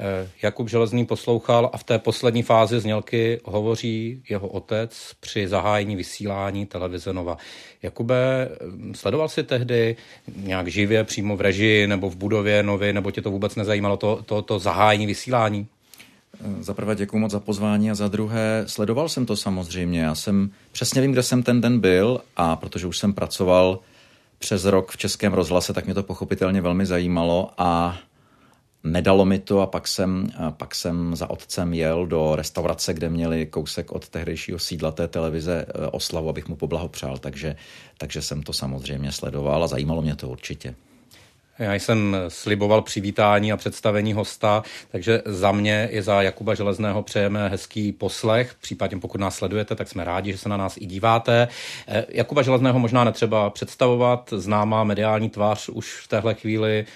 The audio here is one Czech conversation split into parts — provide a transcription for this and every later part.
Eh, Jakub Železný poslouchal a v té poslední fázi znělky hovoří jeho otec při zahájení vysílání televize Nova. Jakube, eh, sledoval si tehdy nějak živě přímo v režii nebo v budově Novy, nebo tě to vůbec nezajímalo, to, to, to zahájení vysílání? Eh, za prvé děkuji moc za pozvání a za druhé sledoval jsem to samozřejmě. Já jsem přesně vím, kde jsem ten den byl a protože už jsem pracoval přes rok v Českém rozhlase, tak mě to pochopitelně velmi zajímalo a nedalo mi to a pak jsem, pak jsem za otcem jel do restaurace, kde měli kousek od tehdejšího sídla té televize e, oslavu, abych mu poblahopřál, takže, takže jsem to samozřejmě sledoval a zajímalo mě to určitě. Já jsem sliboval přivítání a představení hosta, takže za mě i za Jakuba Železného přejeme hezký poslech. Případně pokud nás sledujete, tak jsme rádi, že se na nás i díváte. Eh, Jakuba Železného možná netřeba představovat, známá mediální tvář už v téhle chvíli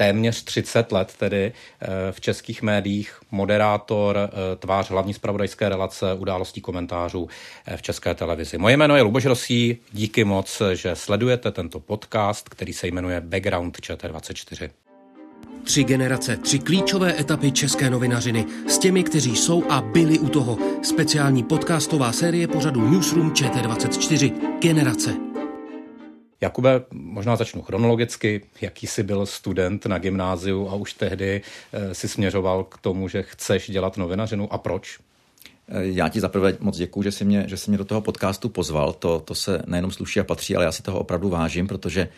téměř 30 let tedy eh, v českých médiích, moderátor, eh, tvář hlavní zpravodajské relace, událostí komentářů eh, v české televizi. Moje jméno je Luboš Rosí, díky moc, že sledujete tento podcast, který se jmenuje Background ČT24. Tři generace, tři klíčové etapy české novinařiny s těmi, kteří jsou a byli u toho. Speciální podcastová série pořadu Newsroom ČT24. Generace. Jakube, možná začnu chronologicky. Jaký jsi byl student na gymnáziu a už tehdy eh, si směřoval k tomu, že chceš dělat novinařinu a proč? Eh, já ti zaprvé moc děkuji, že jsi mě, že jsi mě do toho podcastu pozval. To, to se nejenom sluší a patří, ale já si toho opravdu vážím, protože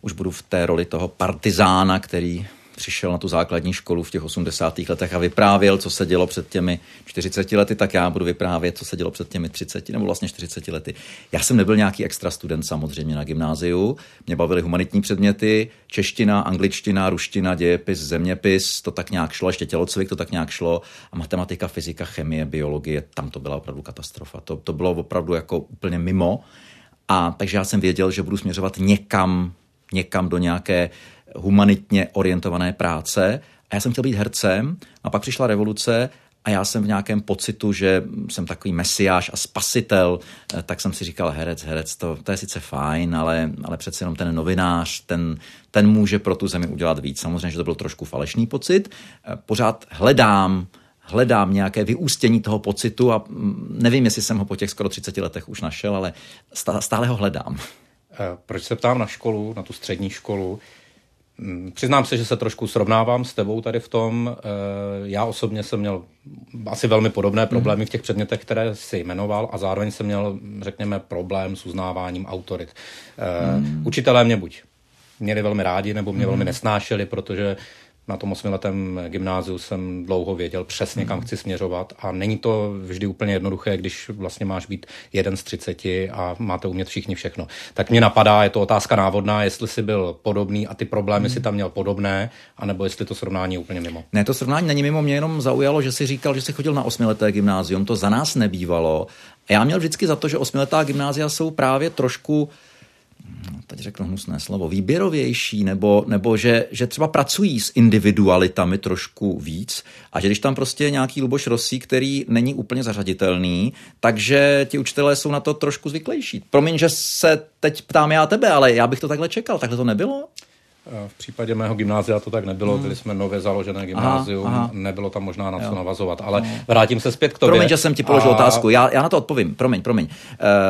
už budu v té roli toho partizána, který přišel na tu základní školu v těch 80. letech a vyprávěl, co se dělo před těmi 40 lety, tak já budu vyprávět, co se dělo před těmi 30 nebo vlastně 40 lety. Já jsem nebyl nějaký extra student samozřejmě na gymnáziu, mě bavily humanitní předměty, čeština, angličtina, ruština, dějepis, zeměpis, to tak nějak šlo, ještě tělocvik to tak nějak šlo a matematika, fyzika, chemie, biologie, tam to byla opravdu katastrofa. To, to bylo opravdu jako úplně mimo. A takže já jsem věděl, že budu směřovat někam, někam do nějaké humanitně orientované práce a já jsem chtěl být hercem a pak přišla revoluce a já jsem v nějakém pocitu, že jsem takový mesiáš a spasitel, eh, tak jsem si říkal, herec, herec, to, to je sice fajn, ale, ale přece jenom ten novinář, ten, ten může pro tu zemi udělat víc. Samozřejmě, že to byl trošku falešný pocit. Eh, pořád hledám, hledám nějaké vyústění toho pocitu a mm, nevím, jestli jsem ho po těch skoro 30 letech už našel, ale stále ho hledám. Eh, proč se ptám na školu, na tu střední školu? Mm, přiznám se, že se trošku srovnávám s tebou tady v tom. Eh, já osobně jsem měl asi velmi podobné hmm. problémy v těch předmětech, které si jmenoval a zároveň jsem měl, řekněme, problém s uznáváním autorit. Hmm. Učitelé mě buď měli velmi rádi, nebo mě velmi hmm. nesnášeli, protože na tom osmiletém gymnáziu jsem dlouho věděl přesně, kam chci směřovat a není to vždy úplně jednoduché, když vlastně máš být jeden z třiceti a máte umět všichni všechno. Tak mě napadá, je to otázka návodná, jestli jsi byl podobný a ty problémy hmm. si tam měl podobné, anebo jestli to srovnání je úplně mimo. Ne, to srovnání není mimo, mě jenom zaujalo, že si říkal, že jsi chodil na osmileté gymnázium, to za nás nebývalo. A já měl vždycky za to, že osmiletá gymnázia jsou právě trošku teď řeknu hnusné slovo, výběrovější, nebo, nebo že, že třeba pracují s individualitami trošku víc a že když tam prostě je nějaký Luboš Rosí, který není úplně zařaditelný, takže ti učitelé jsou na to trošku zvyklejší. Promiň, že se teď ptám já tebe, ale já bych to takhle čekal, takhle to nebylo? V případě mého gymnázia to tak nebylo, hmm. byli jsme nově založené gymnázium, aha, aha. nebylo tam možná na co jo. navazovat, ale vrátím se zpět k tobě. Promiň, že jsem ti položil a... otázku, já, já na to odpovím, promiň, promiň.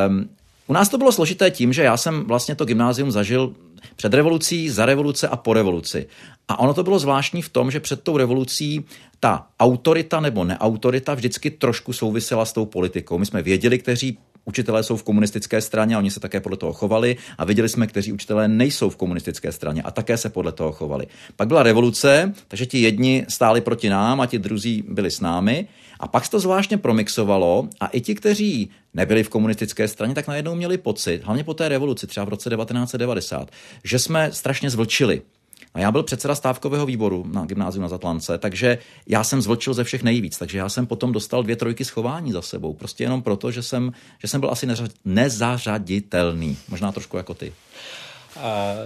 Um, u nás to bylo složité tím, že já jsem vlastně to gymnázium zažil před revolucí, za revoluce a po revoluci. A ono to bylo zvláštní v tom, že před tou revolucí ta autorita nebo neautorita vždycky trošku souvisela s tou politikou. My jsme věděli, kteří učitelé jsou v komunistické straně a oni se také podle toho chovali a viděli jsme, kteří učitelé nejsou v komunistické straně a také se podle toho chovali. Pak byla revoluce, takže ti jedni stáli proti nám a ti druzí byli s námi a pak se to zvláštně promixovalo a i ti, kteří nebyli v komunistické straně, tak najednou měli pocit, hlavně po té revoluci, třeba v roce 1990, že jsme strašně zvlčili. A já byl předseda stávkového výboru na gymnáziu na Zatlance, takže já jsem zvlčil ze všech nejvíc, takže já jsem potom dostal dvě trojky schování za sebou, prostě jenom proto, že jsem, že jsem byl asi nezařaditelný, možná trošku jako ty.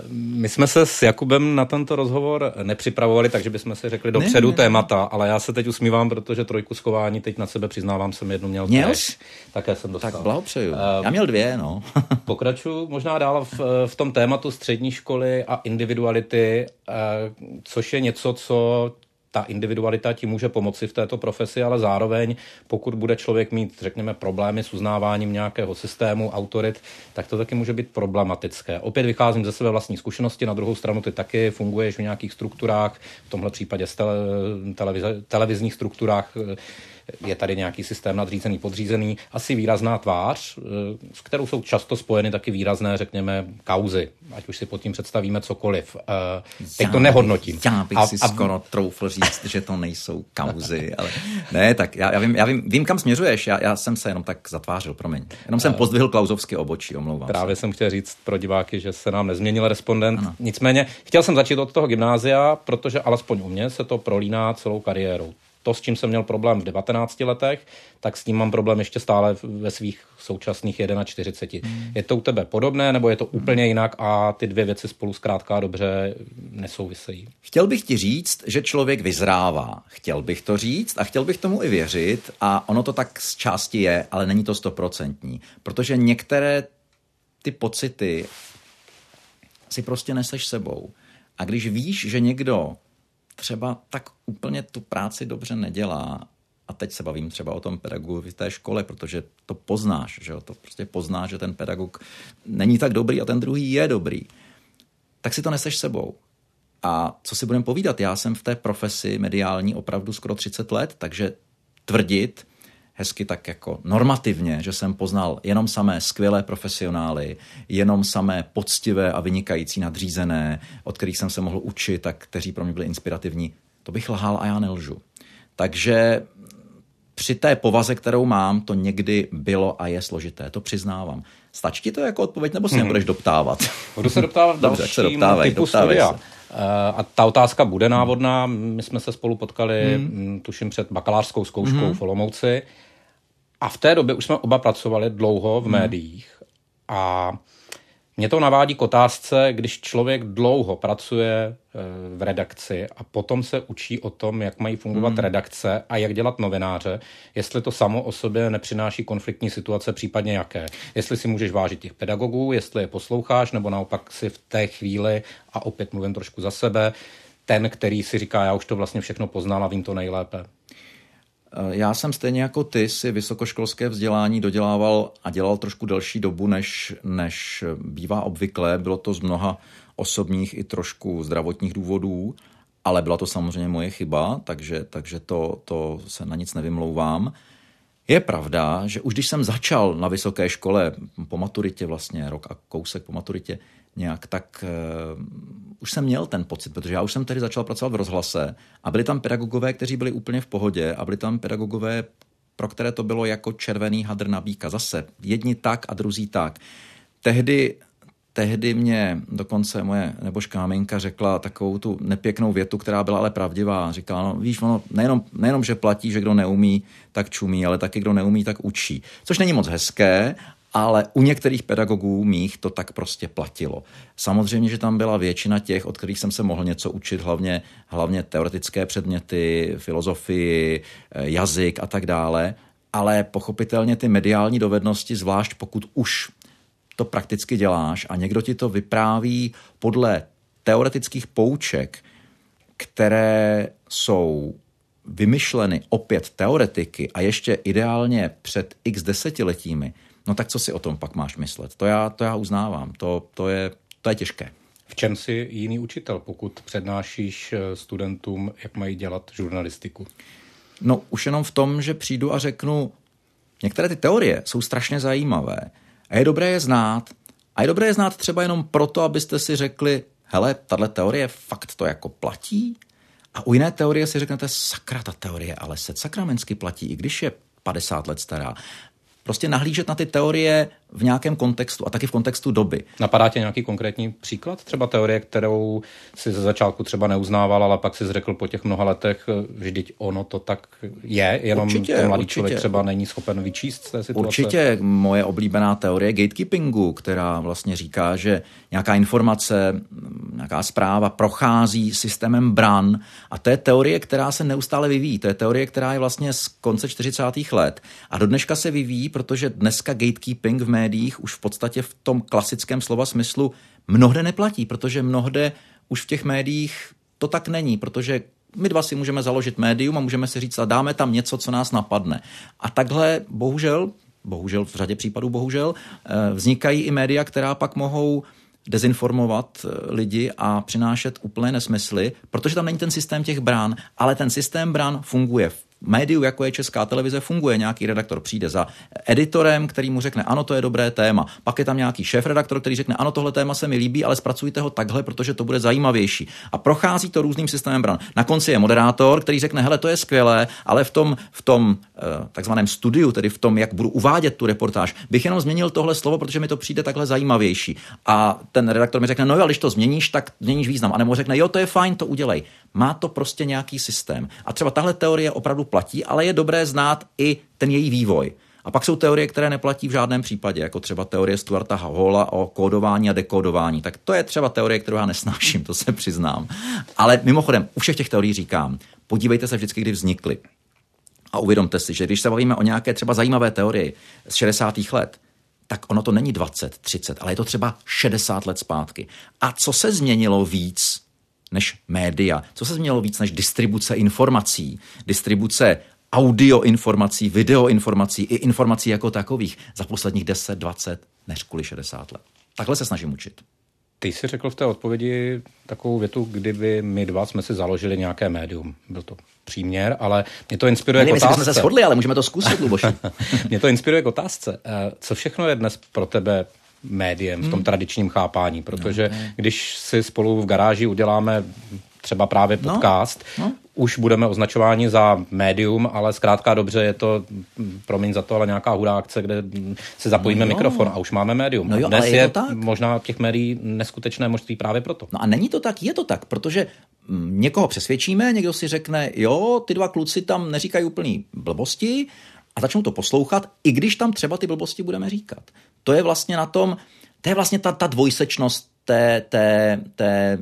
My jsme se s Jakubem na tento rozhovor nepřipravovali, takže bychom si řekli dopředu ne, ne, témata, ale já se teď usmívám, protože trojku schování teď na sebe přiznávám, jsem jednu měl. Měl Také jsem dostal. Tak blahopřeju. Uh, já měl dvě, no. pokračuju možná dál v, v tom tématu střední školy a individuality, uh, což je něco, co ta individualita ti může pomoci v této profesi, ale zároveň, pokud bude člověk mít, řekněme, problémy s uznáváním nějakého systému, autorit, tak to taky může být problematické. Opět vycházím ze své vlastní zkušenosti, na druhou stranu ty taky funguješ v nějakých strukturách, v tomhle případě tele, televize, televizních strukturách, je tady nějaký systém nadřízený, podřízený, asi výrazná tvář, eh, s kterou jsou často spojeny taky výrazné, řekněme, kauzy, ať už si pod tím představíme cokoliv. Eh, teď já to nehodnotím. Já bych a, si a... skoro troufl říct, že to nejsou kauzy, ale ne, tak já, já, vím, já vím, vím, kam směřuješ, já, já jsem se jenom tak zatvářil, promiň. Jenom jsem uh, pozdvihl klauzovské obočí, omlouvám Právě se. jsem chtěl říct pro diváky, že se nám nezměnil respondent. Ano. Nicméně chtěl jsem začít od toho gymnázia, protože alespoň u mě se to prolíná celou kariérou to, s čím jsem měl problém v 19 letech, tak s tím mám problém ještě stále ve svých současných 41. Hmm. Je to u tebe podobné, nebo je to úplně jinak a ty dvě věci spolu zkrátka dobře nesouvisejí? Chtěl bych ti říct, že člověk vyzrává. Chtěl bych to říct a chtěl bych tomu i věřit a ono to tak z části je, ale není to stoprocentní, protože některé ty pocity si prostě neseš sebou. A když víš, že někdo třeba tak úplně tu práci dobře nedělá, a teď se bavím třeba o tom pedagogu v té škole, protože to poznáš, že jo? to prostě poznáš, že ten pedagog není tak dobrý a ten druhý je dobrý, tak si to neseš sebou. A co si budeme povídat, já jsem v té profesi mediální opravdu skoro 30 let, takže tvrdit, hezky tak jako normativně, že jsem poznal jenom samé skvělé profesionály, jenom samé poctivé a vynikající nadřízené, od kterých jsem se mohl učit, tak kteří pro mě byli inspirativní. To bych lhal a já nelžu. Takže při té povaze, kterou mám, to někdy bylo a je složité, to přiznávám. Stačí ti to jako odpověď, nebo se hmm. nebudeš doptávat? Budu se doptávat v dalším se doptávej, typu doptávej studia. Se. Eh, a ta otázka bude návodná. My jsme se spolu potkali, hmm. tuším, před bakalářskou zkouškou hmm. v Olomouci. A v té době už jsme oba pracovali dlouho v hmm. médiích. A mě to navádí k otázce, když člověk dlouho pracuje eh, v redakci a potom se učí o tom, jak mají fungovat hmm. redakce a jak dělat novináře, jestli to samo o sobě nepřináší konfliktní situace, případně jaké. Jestli si můžeš vážit těch pedagogů, jestli je posloucháš, nebo naopak si v té chvíli, a opět mluvím trošku za sebe, ten, který si říká, já už to vlastně všechno poznal a vím to nejlépe. Eh, já jsem stejně jako ty si vysokoškolské vzdělání dodělával a dělal trošku delší dobu, než, než bývá obvyklé. Bylo to z mnoha osobních i trošku zdravotních důvodů, ale byla to samozřejmě moje chyba, takže, takže to, to se na nic nevymlouvám. Je pravda, že už když jsem začal na vysoké škole po maturitě, vlastně rok a kousek po maturitě, nějak, tak uh, už jsem měl ten pocit, protože já už jsem tedy začal pracovat v rozhlase a byli tam pedagogové, kteří byli úplně v pohodě a byli tam pedagogové, pro které to bylo jako červený hadr na bíka. Zase jedni tak a druzí tak. Tehdy Tehdy mě dokonce moje nebožka Minka řekla takovou tu nepěknou větu, která byla ale pravdivá. Říkala, no víš, ono nejenom, nejenom, že platí, že kdo neumí, tak čumí, ale taky kdo neumí, tak učí. Což není moc hezké, ale u některých pedagogů mých to tak prostě platilo. Samozřejmě, že tam byla většina těch, od kterých jsem se mohl něco učit, hlavně, hlavně teoretické předměty, filozofii, eh, jazyk a tak dále, ale pochopitelně ty mediální dovednosti, zvlášť pokud už to prakticky děláš a někdo ti to vypráví podle teoretických pouček, které jsou vymyšleny opět teoretiky a ještě ideálně před x desetiletími, no tak co si o tom pak máš myslet? To já, to já uznávám, to, to, je, to je těžké. V čem jsi jiný učitel, pokud přednášíš eh, studentům, jak mají dělat žurnalistiku? No už jenom v tom, že přijdu a řeknu, některé ty teorie jsou strašně zajímavé a je dobré je znát. A je dobré je znát třeba jenom proto, abyste si řekli, hele, tahle teorie fakt to jako platí? A u jiné teorie si řeknete, sakra, ta teorie ale se sakramensky platí, i když je 50 let stará prostě nahlížet na ty teorie v nějakém kontextu a taky v kontextu doby. Napadá tě nějaký konkrétní příklad? Třeba teorie, kterou si ze začátku třeba neuznával, ale pak si řekl po těch mnoha letech, vždyť ono to tak je, jenom určitě, ten mladý určitě. člověk třeba není schopen vyčíst z té situace. Určitě moje oblíbená teorie gatekeepingu, která vlastně říká, že nějaká informace, nějaká zpráva prochází systémem bran a to je teorie, která se neustále vyvíjí. To je teorie, která je vlastně z konce 40. let a do dneška se vyvíjí, protože dneska gatekeeping v médiích už v podstatě v tom klasickém slova smyslu mnohde neplatí, protože mnohde už v těch médiích to tak není, protože my dva si můžeme založit médium a můžeme si říct, a dáme tam něco, co nás napadne. A takhle bohužel, bohužel v řadě případů bohužel, eh, vznikají i média, která pak mohou dezinformovat eh, lidi a přinášet úplné nesmysly, protože tam není ten systém těch brán, ale ten systém brán funguje v médiu, jako je Česká televize, funguje. Nějaký redaktor přijde za editorem, který mu řekne, ano, to je dobré téma. Pak je tam nějaký šéf-redaktor, který řekne, ano, tohle téma se mi líbí, ale zpracujte ho takhle, protože to bude zajímavější. A prochází to různým systémem bran. Na konci je moderátor, který řekne, hele, to je skvělé, ale v tom, v tom eh, takzvaném studiu, tedy v tom, jak budu uvádět tu reportáž, bych jenom změnil tohle slovo, protože mi to přijde takhle zajímavější. A ten redaktor mi řekne, no jo, když to změníš, tak změníš význam. A nebo řekne, jo, to je fajn, to udělej. Má to prostě nějaký systém. A třeba tahle teorie opravdu platí, ale je dobré znát i ten její vývoj. A pak jsou teorie, které neplatí v žádném případě, jako třeba teorie Stuarta Hola o kódování a dekodování. Tak to je třeba teorie, kterou já nesnáším, to se přiznám. Ale mimochodem, u všech těch teorií říkám, podívejte se vždycky, kdy vznikly. A uvědomte si, že když se bavíme o nějaké třeba zajímavé teorii z 60. let, tak ono to není 20, 30, ale je to třeba 60 let zpátky. A co se změnilo víc než média? Co se změnilo víc než distribuce informací, distribuce audio informací, video informací i informací jako takových za posledních 10, 20, než kvůli 60 let. Takhle se snažím učit. Ty jsi řekl v té odpovědi takovou větu, kdyby my dva jsme si založili nějaké médium. Byl to příměr, ale mě to inspiruje Nevím, k otázce. jsme se shodli, ale můžeme to zkusit, Luboši. mě to inspiruje k otázce. Eh, co všechno je dnes pro tebe médiem v tom hmm. tradičním chápání, protože no, když si spolu v garáži uděláme třeba právě no, podcast, no, no. už budeme označováni za médium, ale zkrátka dobře je to, promiň za to, ale nějaká hudá akce, kde se zapojíme no mikrofon a už máme médium. No jo, Dnes ale je, je to tak. možná těch médií neskutečné množství právě proto. No a není to tak, je to tak, protože mm, někoho přesvědčíme, někdo si řekne, jo, ty dva kluci tam neříkají úplný blbosti a začnou to poslouchat, i když tam třeba ty blbosti budeme říkat. To je vlastně na tom, to je vlastně ta, ta dvojsečnost té, té, té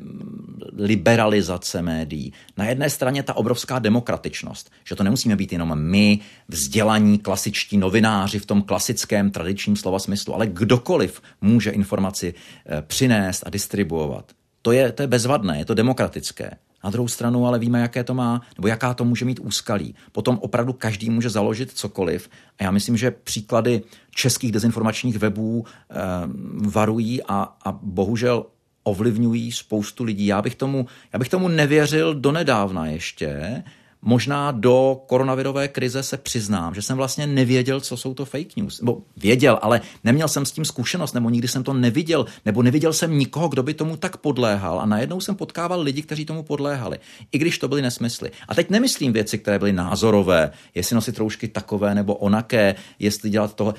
liberalizace médií. Na jedné straně ta obrovská demokratičnost, že to nemusíme být jenom my, vzdělaní klasičtí novináři v tom klasickém tradičním slova smyslu, ale kdokoliv může informaci eh, přinést a distribuovat. To je, to je bezvadné, je to demokratické. Na druhou stranu ale víme, jaké to má, nebo jaká to může mít úskalí. Potom opravdu každý může založit cokoliv. A já myslím, že příklady českých dezinformačních webů e, varují a, a bohužel ovlivňují spoustu lidí. Já bych tomu, já bych tomu nevěřil donedávna ještě, možná do koronavirové krize se přiznám, že jsem vlastně nevěděl, co jsou to fake news. Nebo věděl, ale neměl jsem s tím zkušenost, nebo nikdy jsem to neviděl, nebo neviděl jsem nikoho, kdo by tomu tak podléhal. A najednou jsem potkával lidi, kteří tomu podléhali, i když to byly nesmysly. A teď nemyslím věci, které byly názorové, jestli nosit roušky takové nebo onaké, jestli dělat tohle.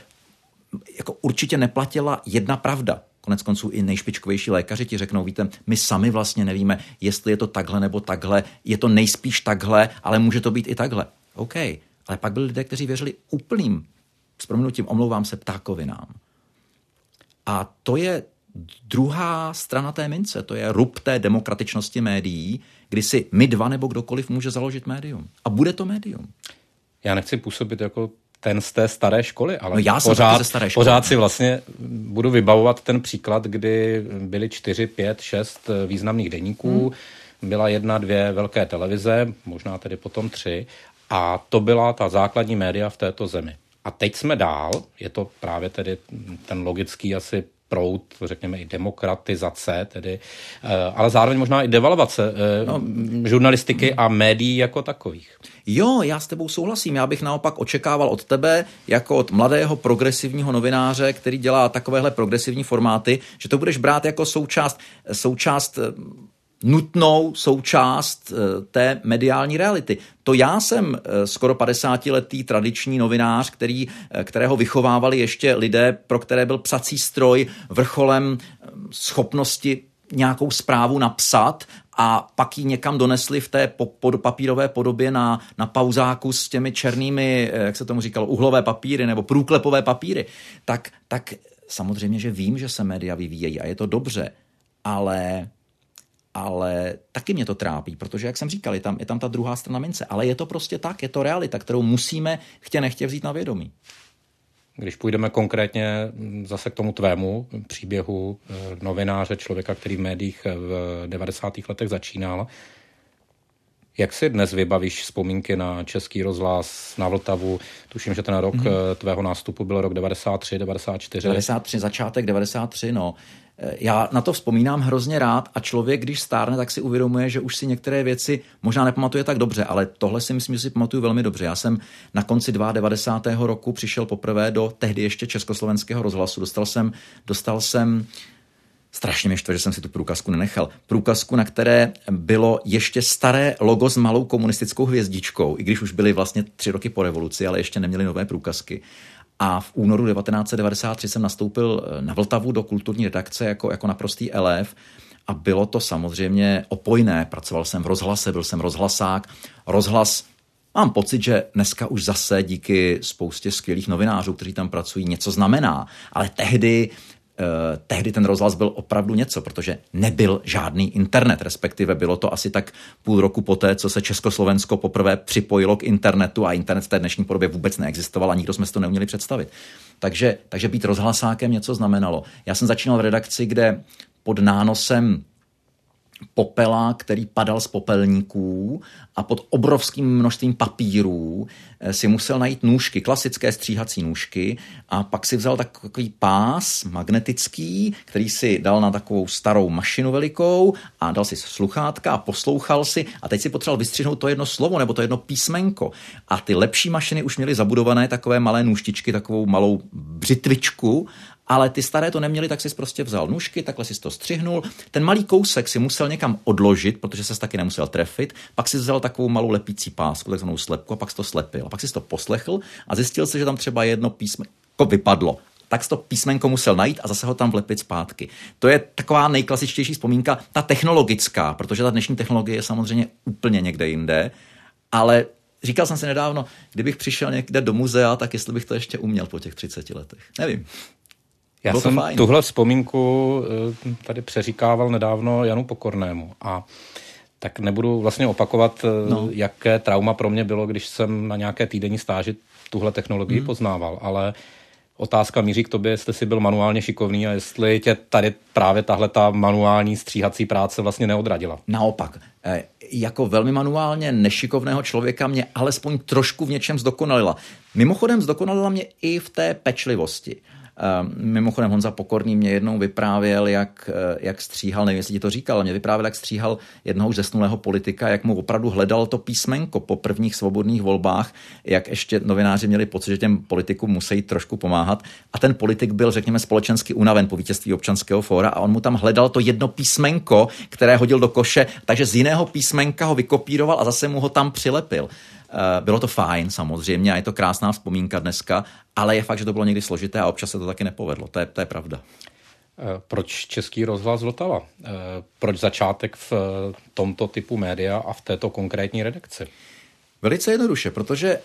Jako určitě neplatila jedna pravda. Konec konců i nejšpičkovější lékaři ti řeknou, víte, my sami vlastně nevíme, jestli je to takhle nebo takhle, je to nejspíš takhle, ale může to být i takhle. OK, ale pak byli lidé, kteří věřili úplným, s proměnutím, omlouvám se, ptákovinám. A to je druhá strana té mince, to je rub té demokratičnosti médií, kdy si my dva nebo kdokoliv může založit médium. A bude to médium. Já nechci působit jako ten z té staré školy, ale no já pořád, ze staré školy. pořád si vlastně budu vybavovat ten příklad, kdy byly čtyři, pět, šest významných deníků, hmm. byla jedna, dvě velké televize, možná tedy potom tři, a to byla ta základní média v této zemi. A teď jsme dál, je to právě tedy ten logický asi proud, řekněme, i demokratizace, tedy, ale zároveň možná i devalvace no, žurnalistiky a médií jako takových. Jo, já s tebou souhlasím. Já bych naopak očekával od tebe, jako od mladého progresivního novináře, který dělá takovéhle progresivní formáty, že to budeš brát jako součást, součást nutnou součást eh, té mediální reality. To já jsem eh, skoro 50-letý tradiční novinář, který, eh, kterého vychovávali ještě lidé, pro které byl psací stroj vrcholem schopnosti nějakou zprávu napsat a pak ji někam donesli v té pod papírové podobě na, na pauzáku s těmi černými, jak se tomu říkalo, uhlové papíry nebo průklepové papíry, tak, tak samozřejmě, že vím, že se média vyvíjejí a je to dobře, ale ale taky mě to trápí, protože, jak jsem říkal, je tam, je tam ta druhá strana mince. Ale je to prostě tak, je to realita, kterou musíme chtě nechtě vzít na vědomí. Když půjdeme konkrétně zase k tomu tvému příběhu eh, novináře, člověka, který v médiích v 90. letech začínal, jak si dnes vybavíš vzpomínky na Český rozhlas, na Vltavu? Tuším, že ten rok mm-hmm. tvého nástupu byl rok 93, 94. 93, začátek 93, no. Já na to vzpomínám hrozně rád a člověk, když stárne, tak si uvědomuje, že už si některé věci možná nepamatuje tak dobře, ale tohle si myslím, že si pamatuju velmi dobře. Já jsem na konci 92. roku přišel poprvé do tehdy ještě československého rozhlasu. Dostal jsem, dostal jsem Strašně mě štve, že jsem si tu průkazku nenechal. Průkazku, na které bylo ještě staré logo s malou komunistickou hvězdičkou, i když už byly vlastně tři roky po revoluci, ale ještě neměli nové průkazky. A v únoru 1993 jsem nastoupil eh, na Vltavu do kulturní redakce jako, jako naprostý elef a bylo to samozřejmě opojné. Pracoval jsem v rozhlase, byl jsem rozhlasák. Rozhlas Mám pocit, že dneska už zase díky spoustě skvělých novinářů, kteří tam pracují, něco znamená. Ale tehdy Eh, tehdy ten rozhlas byl opravdu něco, protože nebyl žádný internet, respektive bylo to asi tak půl roku poté, co se Československo poprvé připojilo k internetu a internet v té dnešní podobě vůbec neexistoval a nikdo jsme si to neuměli představit. Takže, takže být rozhlasákem něco znamenalo. Já jsem začínal v redakci, kde pod nánosem popela, který padal z popelníků a pod obrovským množstvím papírů eh, si musel najít nůžky, klasické stříhací nůžky a pak si vzal takový pás magnetický, který si dal na takovou starou mašinu velikou a dal si sluchátka a poslouchal si a teď si potřeboval vystřihnout to jedno slovo nebo to jedno písmenko. A ty lepší mašiny už měly zabudované takové malé nůžtičky, takovou malou břitvičku ale ty staré to neměli, tak si prostě vzal nůžky, takhle si to střihnul. Ten malý kousek si musel někam odložit, protože se taky nemusel trefit. Pak si vzal takovou malou lepící pásku, takzvanou slepku, a pak si to slepil. A pak si to poslechl a zjistil si, že tam třeba jedno písmo vypadlo tak to písmenko musel najít a zase ho tam vlepit zpátky. To je taková nejklasičtější vzpomínka, ta technologická, protože ta dnešní technologie je samozřejmě úplně někde jinde, ale říkal jsem si nedávno, kdybych přišel někde do muzea, tak jestli bych to ještě uměl po těch 30 letech. Nevím. Já jsem fajn. tuhle vzpomínku eh, tady přeříkával nedávno Janu Pokornému a tak nebudu vlastně opakovat, eh, no. jaké trauma pro mě bylo, když jsem na nějaké týdenní stáži tuhle technologii hmm. poznával, ale otázka míří k tobě, jestli jsi byl manuálně šikovný a jestli tě tady právě tahle ta manuální stříhací práce vlastně neodradila. Naopak, eh, jako velmi manuálně nešikovného člověka mě alespoň trošku v něčem zdokonalila. Mimochodem zdokonalila mě i v té pečlivosti. Ehm, mimochodem Honza Pokorný mě jednou vyprávěl, jak, eh, jak stříhal, nevím, jestli ti to říkal, ale mě vyprávěl, jak stříhal jednoho zesnulého politika, jak mu opravdu hledal to písmenko po prvních svobodných volbách, jak ještě novináři měli pocit, že těm politikům musí trošku pomáhat. A ten politik byl, řekněme, společensky unaven po vítězství občanského fóra a on mu tam hledal to jedno písmenko, které hodil do koše, takže z jiného písmenka ho vykopíroval a zase mu ho tam přilepil. Eh, bylo to fajn samozřejmě a je to krásná vzpomínka dneska, ale je fakt, že to bylo někdy složité a občas se to taky nepovedlo. To je, to je pravda. Eh, proč Český rozhlas Vltava? Eh, proč začátek v tomto typu média a v této konkrétní redakci? Velice jednoduše, protože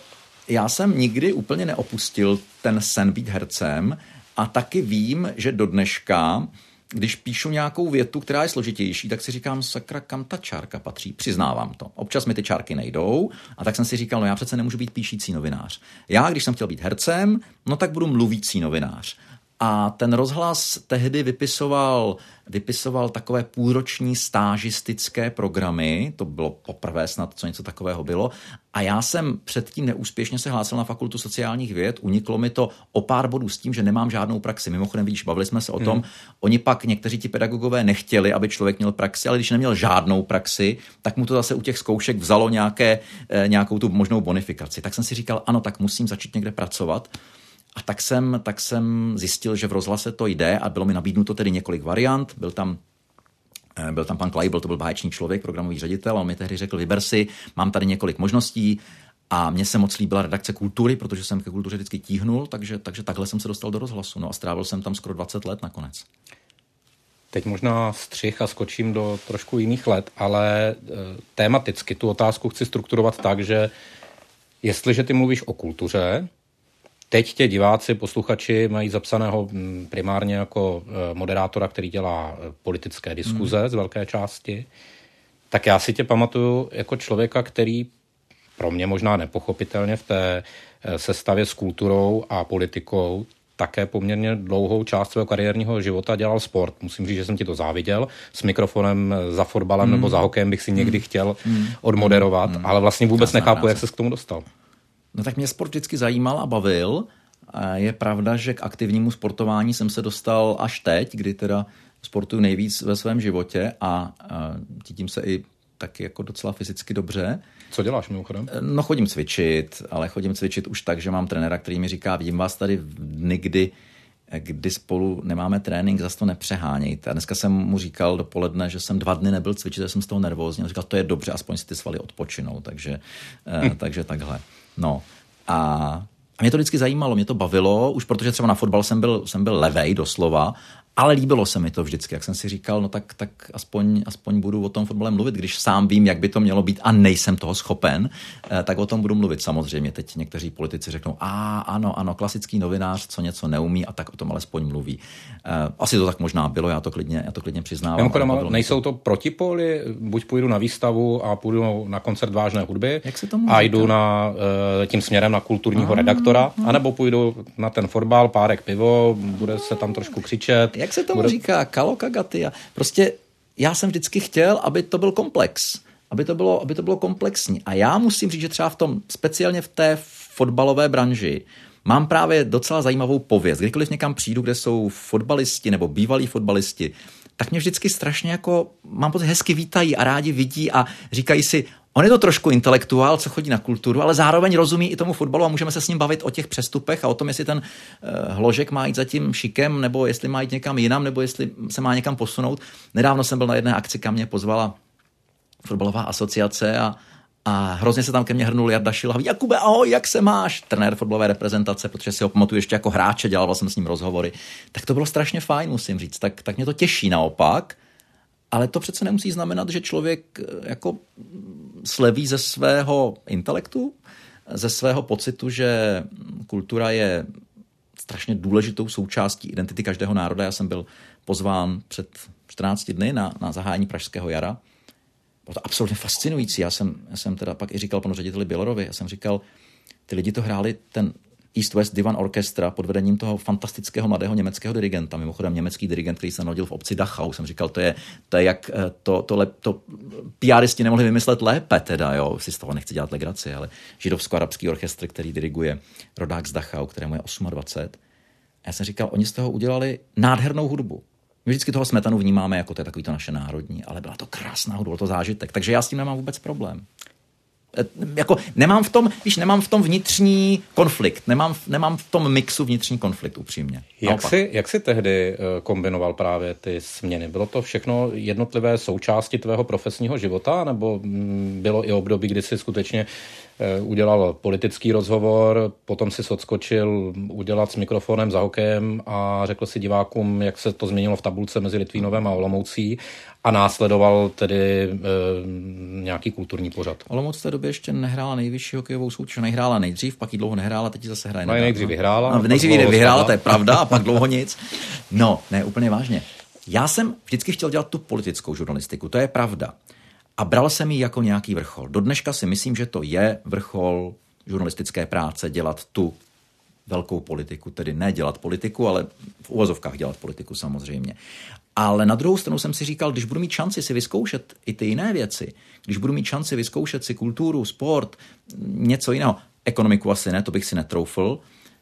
já jsem nikdy úplně neopustil ten sen být hercem a taky vím, že do dneška když píšu nějakou větu, která je složitější, tak si říkám, sakra, kam ta čárka patří. Přiznávám to. Občas mi ty čárky nejdou a tak jsem si říkal, no já přece nemůžu být píšící novinář. Já, když jsem chtěl být hercem, no tak budu mluvící novinář. A ten rozhlas tehdy vypisoval, vypisoval takové půlroční stážistické programy, to bylo poprvé snad, co něco takového bylo. A já jsem předtím neúspěšně se hlásil na fakultu sociálních věd, uniklo mi to o pár bodů s tím, že nemám žádnou praxi. Mimochodem, víš, bavili jsme se o tom, hmm. oni pak někteří ti pedagogové nechtěli, aby člověk měl praxi, ale když neměl žádnou praxi, tak mu to zase u těch zkoušek vzalo nějaké, eh, nějakou tu možnou bonifikaci. Tak jsem si říkal, ano, tak musím začít někde pracovat. A tak jsem, tak jsem zjistil, že v rozhlase to jde a bylo mi nabídnuto tedy několik variant. Byl tam eh, byl tam pan Kleibel, to byl báječný člověk, programový ředitel, a on mi tehdy řekl, vyber si, mám tady několik možností, a mně se moc líbila redakce kultury, protože jsem ke kultuře vždycky tíhnul, takže, takže takhle jsem se dostal do rozhlasu. No a strávil jsem tam skoro 20 let nakonec. Teď možná střih a skočím do trošku jiných let, ale e, tématicky tu otázku chci strukturovat tak, že jestliže ty mluvíš o kultuře, Teď tě diváci, posluchači mají zapsaného mm, primárně jako e, moderátora, který dělá e, politické diskuze hmm. z velké části. Tak já si tě pamatuju jako člověka, který pro mě možná nepochopitelně v té e, sestavě s kulturou a politikou také poměrně dlouhou část svého kariérního života dělal sport. Musím říct, že jsem ti to záviděl. S mikrofonem za fotbalem mm. nebo za hokejem bych si někdy mm. chtěl mm. odmoderovat, mm. ale vlastně vůbec Krásná nechápu, jak se k tomu dostal. No tak mě sport vždycky zajímal a bavil. Je pravda, že k aktivnímu sportování jsem se dostal až teď, kdy teda sportuju nejvíc ve svém životě a cítím se i taky jako docela fyzicky dobře. Co děláš mimochodem? No chodím cvičit, ale chodím cvičit už tak, že mám trenéra, který mi říká, vidím vás tady dny, kdy, kdy spolu nemáme trénink, zase to nepřehánějte. A dneska jsem mu říkal dopoledne, že jsem dva dny nebyl cvičit, že jsem z toho nervózní. On říkal, to je dobře, aspoň si ty svaly odpočinou, takže, hm. takže takhle. No. A, a mě to vždycky zajímalo, mě to bavilo, už protože třeba na fotbal jsem byl, jsem byl levej doslova ale líbilo se mi to vždycky, jak jsem si říkal, no tak, tak aspoň, aspoň budu o tom fotbale mluvit, když sám vím, jak by to mělo být a nejsem toho schopen, eh, tak o tom budu mluvit samozřejmě. Teď někteří politici řeknou, a ano, ano, klasický novinář, co něco neumí a tak o tom alespoň mluví. Eh, asi to tak možná bylo, já to klidně, já to klidně přiznávám. Mimochodem, ale nejsou to protipóly, buď půjdu na výstavu a půjdu na koncert vážné hudby jak se tomu a jdu na, eh, tím směrem na kulturního a, redaktora, a, anebo půjdu na ten fotbal, párek pivo, bude se tam trošku křičet jak se tomu říká, kalokagaty. A prostě já jsem vždycky chtěl, aby to byl komplex. Aby to, bylo, aby to bylo komplexní. A já musím říct, že třeba v tom, speciálně v té fotbalové branži, mám právě docela zajímavou pověst. Kdykoliv někam přijdu, kde jsou fotbalisti nebo bývalí fotbalisti, tak mě vždycky strašně jako, mám pocit, hezky vítají a rádi vidí a říkají si, On je to trošku intelektuál, co chodí na kulturu, ale zároveň rozumí i tomu fotbalu a můžeme se s ním bavit o těch přestupech a o tom, jestli ten uh, hložek má jít za tím šikem, nebo jestli má jít někam jinam, nebo jestli se má někam posunout. Nedávno jsem byl na jedné akci, kam mě pozvala fotbalová asociace a, a hrozně se tam ke mně hrnul Jarda Šilhavý. Jakube, ahoj, jak se máš? Trenér fotbalové reprezentace, protože si ho pamatuju ještě jako hráče, dělal jsem s ním rozhovory. Tak to bylo strašně fajn, musím říct. Tak, tak mě to těší naopak. Ale to přece nemusí znamenat, že člověk eh, jako sleví ze svého intelektu, ze svého pocitu, že kultura je strašně důležitou součástí identity každého národa. Já jsem byl pozván před 14 dny na, na zahájení Pražského jara. Bylo to absolutně fascinující. Já jsem, já jsem teda pak i říkal panu řediteli Bělorovi, já jsem říkal, ty lidi to hráli, ten East West Divan Orchestra pod vedením toho fantastického mladého německého dirigenta. Mimochodem německý dirigent, který se narodil v obci Dachau. Jsem říkal, to je, to je jak eh, to, to, lep, to PRisti nemohli vymyslet lépe, teda, jo. Si z toho nechci dělat legraci, ale židovsko-arabský orchestr, který diriguje rodák z Dachau, kterému je 28. Já jsem říkal, oni z toho udělali nádhernou hudbu. My vždycky toho smetanu vnímáme jako to je takový to naše národní, ale byla to krásná hudba, byl to zážitek. Takže já s tím nemám vůbec problém. Eh, jako nemám v tom, víš, nemám v tom vnitřní konflikt, nemám, nemám v tom mixu vnitřní konflikt upřímně. Jak jsi, jak jsi tehdy eh, kombinoval právě ty směny? Bylo to všechno jednotlivé součásti tvého profesního života, nebo mm, bylo i období, kdy jsi skutečně udělal politický rozhovor, potom si odskočil udělat s mikrofonem za hokejem a řekl si divákům, jak se to změnilo v tabulce mezi Litvínovem a Olomoucí a následoval tedy e, nějaký kulturní pořad. Olomouc v té době ještě nehrála nejvyšší hokejovou soutěž, nehrála nejdřív, pak ji dlouho nehrála, teď zase hraje. No, nejdřív vyhrála. No, nejdřív ji vyhrála, to je pravda, a pak dlouho nic. No, ne, úplně vážně. Já jsem vždycky chtěl dělat tu politickou žurnalistiku, to je pravda. A bral jsem ji jako nějaký vrchol. Do dneška si myslím, že to je vrchol žurnalistické práce dělat tu velkou politiku, tedy ne dělat politiku, ale v uvozovkách dělat politiku samozřejmě. Ale na druhou stranu jsem si říkal, když budu mít šanci si vyzkoušet i ty jiné věci, když budu mít šanci vyzkoušet si kulturu, sport, něco jiného, ekonomiku asi ne, to bych si netroufl,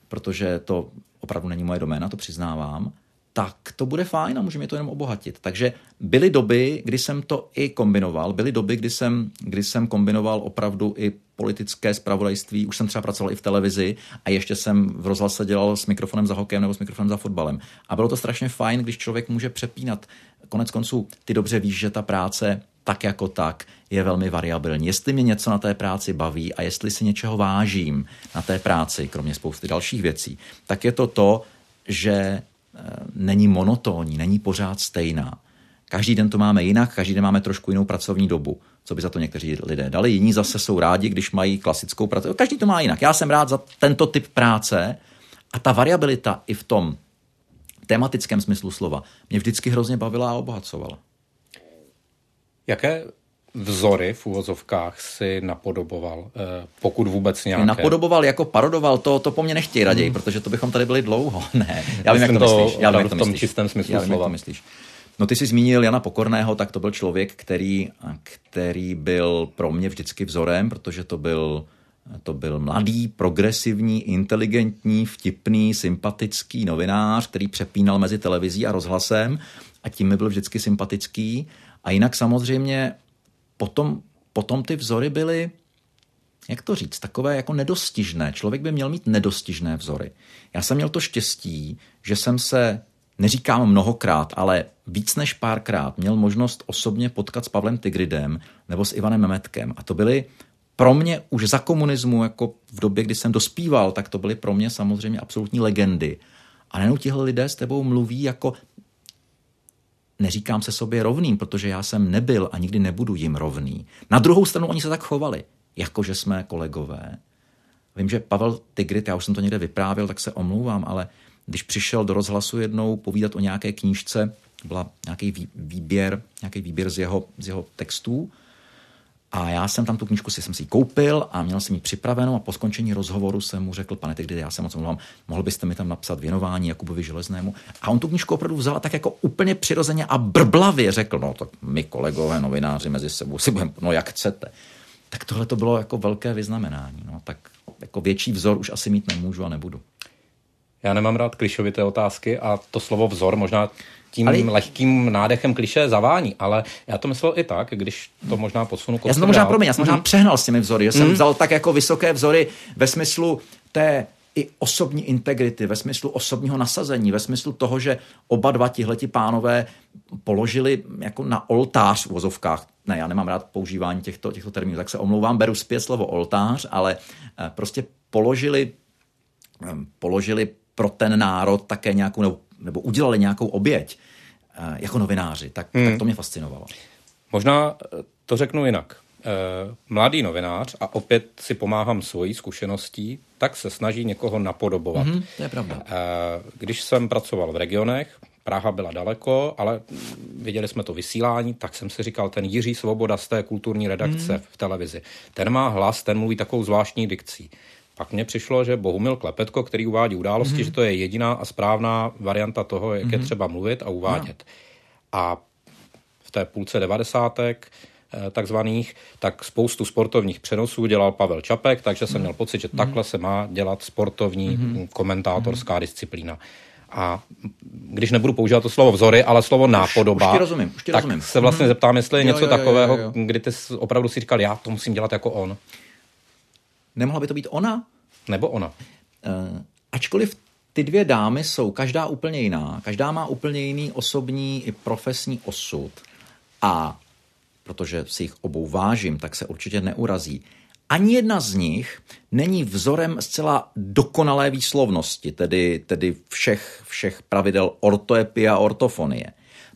protože to opravdu není moje doména, to přiznávám, tak to bude fajn a může mě to jenom obohatit. Takže byly doby, kdy jsem to i kombinoval, byly doby, kdy jsem, kdy jsem kombinoval opravdu i politické spravodajství, už jsem třeba pracoval i v televizi a ještě jsem v rozhlase dělal s mikrofonem za hokejem nebo s mikrofonem za fotbalem. A bylo to strašně fajn, když člověk může přepínat. Konec konců, ty dobře víš, že ta práce tak jako tak je velmi variabilní. Jestli mě něco na té práci baví a jestli si něčeho vážím na té práci, kromě spousty dalších věcí, tak je to to, že není monotónní, není pořád stejná. Každý den to máme jinak, každý den máme trošku jinou pracovní dobu, co by za to někteří lidé dali. Jiní zase jsou rádi, když mají klasickou práci. Každý to má jinak. Já jsem rád za tento typ práce a ta variabilita i v tom tematickém smyslu slova mě vždycky hrozně bavila a obohacovala. Jaké vzory v úvozovkách si napodoboval, eh, pokud vůbec nějaké? Napodoboval jako parodoval, to, to po mně nechtějí raději, hmm. protože to bychom tady byli dlouho. Ne, já vím, jak to, to myslíš. Já vím, jak to v tom myslíš. čistém smyslu já vím, slova. Jak to myslíš. No ty jsi zmínil Jana Pokorného, tak to byl člověk, který, který byl pro mě vždycky vzorem, protože to byl, to byl mladý, progresivní, inteligentní, vtipný, sympatický novinář, který přepínal mezi televizí a rozhlasem a tím mi byl vždycky sympatický. A jinak samozřejmě potom, potom ty vzory byly, jak to říct, takové jako nedostižné. Člověk by měl mít nedostižné vzory. Já jsem měl to štěstí, že jsem se, neříkám mnohokrát, ale víc než párkrát měl možnost osobně potkat s Pavlem Tigridem nebo s Ivanem Memetkem. A to byly pro mě už za komunismu, jako v době, kdy jsem dospíval, tak to byly pro mě samozřejmě absolutní legendy. A nejenom tihle lidé s tebou mluví jako neříkám se sobě rovným, protože já jsem nebyl a nikdy nebudu jim rovný. Na druhou stranu oni se tak chovali, jakože jsme kolegové. Vím, že Pavel Tigrit, já už jsem to někde vyprávěl, tak se omlouvám, ale když přišel do rozhlasu jednou povídat o nějaké knížce, byla nějaký výběr, nějaký výběr z jeho, z jeho textů, a já jsem tam tu knížku si jsem si ji koupil a měl jsem ji připravenou a po skončení rozhovoru jsem mu řekl, pane kdy já se moc omlouvám, mohl byste mi tam napsat věnování Jakubovi Železnému. A on tu knížku opravdu vzal tak jako úplně přirozeně a brblavě řekl, no tak my kolegové novináři mezi sebou si budeme, no jak chcete. Tak tohle to bylo jako velké vyznamenání. No, tak jako větší vzor už asi mít nemůžu a nebudu. Já nemám rád klišovité otázky a to slovo vzor možná tím ale... lehkým nádechem kliše zavání, ale já to myslel i tak, když to možná posunu Já jsem to možná, promiň, já jsem možná mm. přehnal s těmi vzory, že jsem mm. vzal tak jako vysoké vzory ve smyslu té i osobní integrity, ve smyslu osobního nasazení, ve smyslu toho, že oba dva tihleti pánové položili jako na oltář v vozovkách. Ne, já nemám rád používání těchto, těchto termínů, tak se omlouvám, beru zpět slovo oltář, ale eh, prostě položili, eh, položili pro ten národ také nějakou, nebo, nebo udělali nějakou oběť eh, jako novináři, tak, hmm. tak to mě fascinovalo. Možná eh, to řeknu jinak. Eh, mladý novinář, a opět si pomáhám svojí zkušeností, tak se snaží někoho napodobovat. Mm, to je pravda. Když jsem pracoval v regionech, Praha byla daleko, ale viděli jsme to vysílání, tak jsem si říkal, ten Jiří Svoboda z té kulturní redakce mm. v televizi, ten má hlas, ten mluví takovou zvláštní dikcí. Pak mně přišlo, že Bohumil Klepetko, který uvádí události, mm-hmm. že to je jediná a správná varianta toho, jak mm-hmm. je mhm. třeba mluvit a uvádět. No. A v té půlce devadesátek eh, takzvaných, tak spoustu sportovních přenosů dělal Pavel Čapek, takže jsem mm. měl pocit, že mm. takhle se má dělat sportovní mm. komentátorská disciplína. A když nebudu používat to slovo vzory, ale slovo nápodoba, už, už rozumím, už tak rozumím. se vlastně mm. zeptám, jestli je jo, něco jo, jo, takového, jo, jo. kdy ty opravdu si říkal, já to musím dělat jako on. Nemohla by to být ona? Nebo ona. Uh, ačkoliv ty dvě dámy jsou každá úplně jiná, každá má úplně jiný osobní i profesní osud a protože si jich obou vážím, tak se určitě neurazí. Ani jedna z nich není vzorem zcela dokonalé výslovnosti, tedy, tedy všech, všech pravidel ortoepie a ortofonie.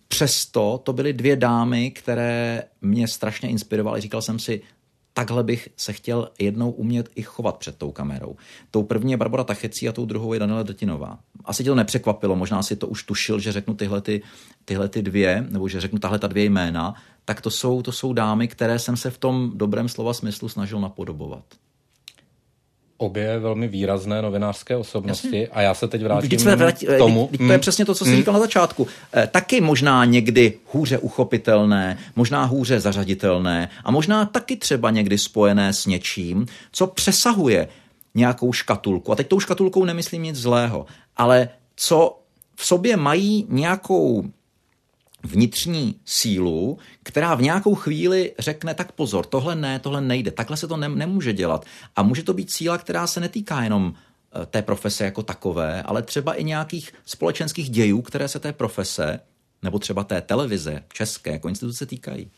Přesto to byly dvě dámy, které mě strašně inspirovaly. Říkal jsem si, takhle bych se chtěl jednou umět i chovat před tou kamerou. Tou první je Barbara Tachecí a tou druhou je Daniela Drtinová. Asi tě to nepřekvapilo, možná si to už tušil, že řeknu tyhle, ty, tyhle ty dvě, nebo že řeknu tahle ta dvě jména, tak to jsou, to jsou dámy, které jsem se v tom dobrém slova smyslu snažil napodobovat. Obě velmi výrazné novinářské osobnosti Jasně. a já se teď vrátím Vždyť vrátí, k tomu. Vždyť to je hmm. přesně to, co jsi hmm. říkal na začátku. Eh, taky možná někdy hůře uchopitelné, možná hůře zařaditelné a možná taky třeba někdy spojené s něčím, co přesahuje nějakou škatulku. A teď tou škatulkou nemyslím nic zlého, ale co v sobě mají nějakou vnitřní sílu, která v nějakou chvíli řekne, tak pozor, tohle ne, tohle nejde, takhle se to ne, nemůže dělat. A může to být síla, která se netýká jenom eh, té profese jako takové, ale třeba i nějakých společenských dějů, které se té profese nebo třeba té televize české jako instituce týkají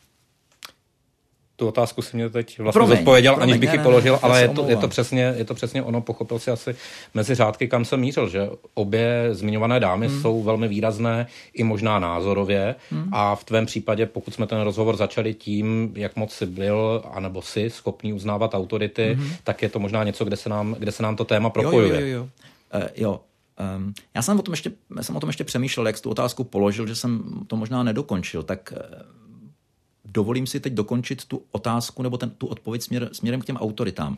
tu otázku si mě teď vlastně promiň, zodpověděl, promiň, aniž bych ji položil, ne, ale je to, je, to přesně, je to přesně ono, pochopil si asi mezi řádky, kam jsem mířil, že obě zmiňované dámy hmm. jsou velmi výrazné i možná názorově hmm. a v tvém případě, pokud jsme ten rozhovor začali tím, jak moc si byl, anebo si schopný uznávat autority, hmm. tak je to možná něco, kde se nám, kde se nám to téma propojuje. Jo, jo, jo, jo. Uh, jo. Um, já jsem o, tom ještě, jsem o tom ještě přemýšlel, jak jsi tu otázku položil, že jsem to možná nedokončil, tak uh, dovolím si teď dokončit tu otázku nebo ten, tu odpověď směr, směrem k těm autoritám.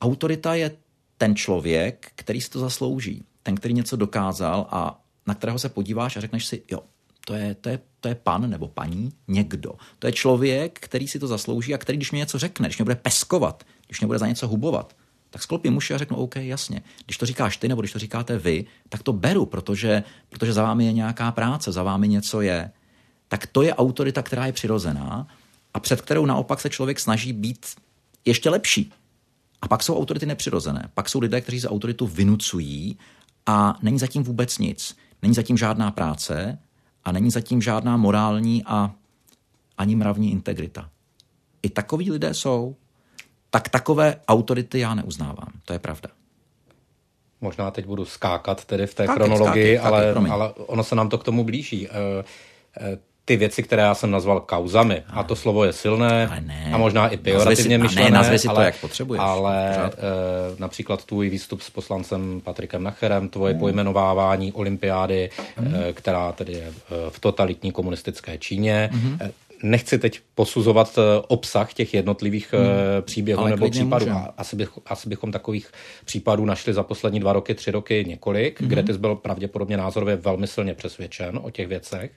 Autorita je ten člověk, který si to zaslouží, ten, který něco dokázal a na kterého se podíváš a řekneš si, jo, to je, to je, to je pan nebo paní, někdo. To je člověk, který si to zaslouží a který, když mě něco řekne, když mě bude peskovat, když mě bude za něco hubovat, tak sklopím muši a řeknu, OK, jasně. Když to říkáš ty nebo když to říkáte vy, tak to beru, protože, protože za vámi je nějaká práce, za vámi něco je tak to je autorita, která je přirozená a před kterou naopak se člověk snaží být ještě lepší. A pak jsou autority nepřirozené. Pak jsou lidé, kteří za autoritu vynucují a není zatím vůbec nic. Není zatím žádná práce a není zatím žádná morální a ani mravní integrita. I takoví lidé jsou. Tak takové autority já neuznávám. To je pravda. Možná teď budu skákat tedy v té skákej, chronologii, skákej, ale, ale ono se nám to k tomu blíží. Ty věci, které já jsem nazval kauzami. A to slovo je silné ne, a možná i pejorativně myšlené. Ne, nazvi si ale, to, jak potřebuješ. Ale e, například tvůj výstup s poslancem Patrikem Nacherem, tvoje hmm. pojmenovávání olympiády, hmm. e, která tedy je v totalitní komunistické Číně. Hmm. Nechci teď posuzovat obsah těch jednotlivých hmm. příběhů Ale nebo případů. Asi, bych, asi bychom takových případů našli za poslední dva roky, tři roky několik, hmm. kde ty byl pravděpodobně názorově velmi silně přesvědčen o těch věcech.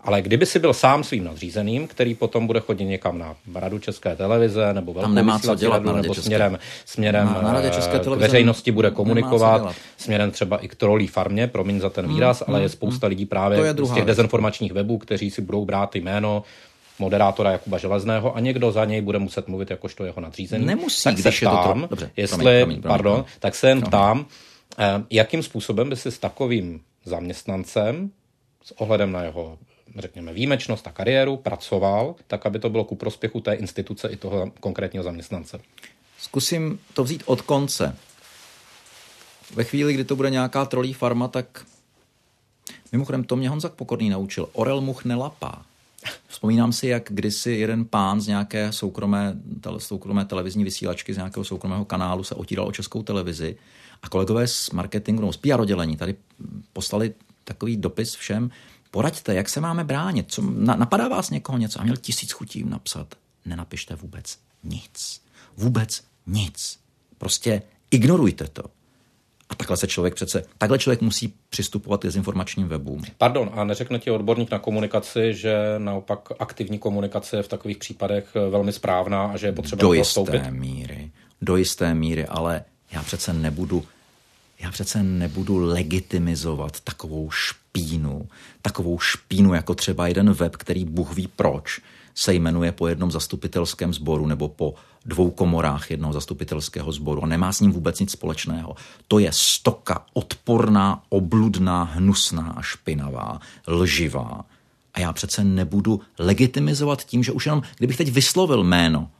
Ale kdyby si byl sám svým nadřízeným, který potom bude chodit někam na radu České televize nebo velkou nemá co dělat radu, nebo směrem, směrem na, na eh, České k veřejnosti bude komunikovat, směrem třeba i k trolí farmě, promiň za ten hmm, výraz, hmm, ale je hmm, spousta hmm. lidí právě z těch dezinformačních webů, kteří si budou brát jméno moderátora Jakuba Železného a někdo za něj bude muset mluvit jakožto jeho nadřízený. Nemusí, tak když se ptám, je to Dobře, jestli, promiň, promiň, promiň, pardon, promiň. tak se jen ptám, eh, jakým způsobem by si s takovým zaměstnancem s ohledem na jeho řekněme, výjimečnost a kariéru, pracoval, tak aby to bylo ku prospěchu té instituce i toho konkrétního zaměstnance. Zkusím to vzít od konce. Ve chvíli, kdy to bude nějaká trolí farma, tak mimochodem to mě Honzak Pokorný naučil. Orel much nelapá. Vzpomínám si, jak kdysi jeden pán z nějaké soukromé, tele, soukromé televizní vysílačky, z nějakého soukromého kanálu se otíral o českou televizi a kolegové z marketingu, no z PR oddělení tady poslali takový dopis všem, Poraďte, jak se máme bránit. Co, na, napadá vás někoho něco? A měl tisíc chutí napsat. Nenapište vůbec nic. Vůbec nic. Prostě ignorujte to. A takhle se člověk přece, takhle člověk musí přistupovat k dezinformačním webům. Pardon, a neřekne ti odborník na komunikaci, že naopak aktivní komunikace je v takových případech velmi správná a že je potřeba do jisté míry. Do jisté míry, ale já přece nebudu já přece nebudu legitimizovat takovou špínu, takovou špínu jako třeba jeden web, který Bůh ví proč, se jmenuje po jednom zastupitelském sboru nebo po dvou komorách jednoho zastupitelského sboru a nemá s ním vůbec nic společného. To je stoka odporná, obludná, hnusná a špinavá, lživá. A já přece nebudu legitimizovat tím, že už jenom, kdybych teď vyslovil jméno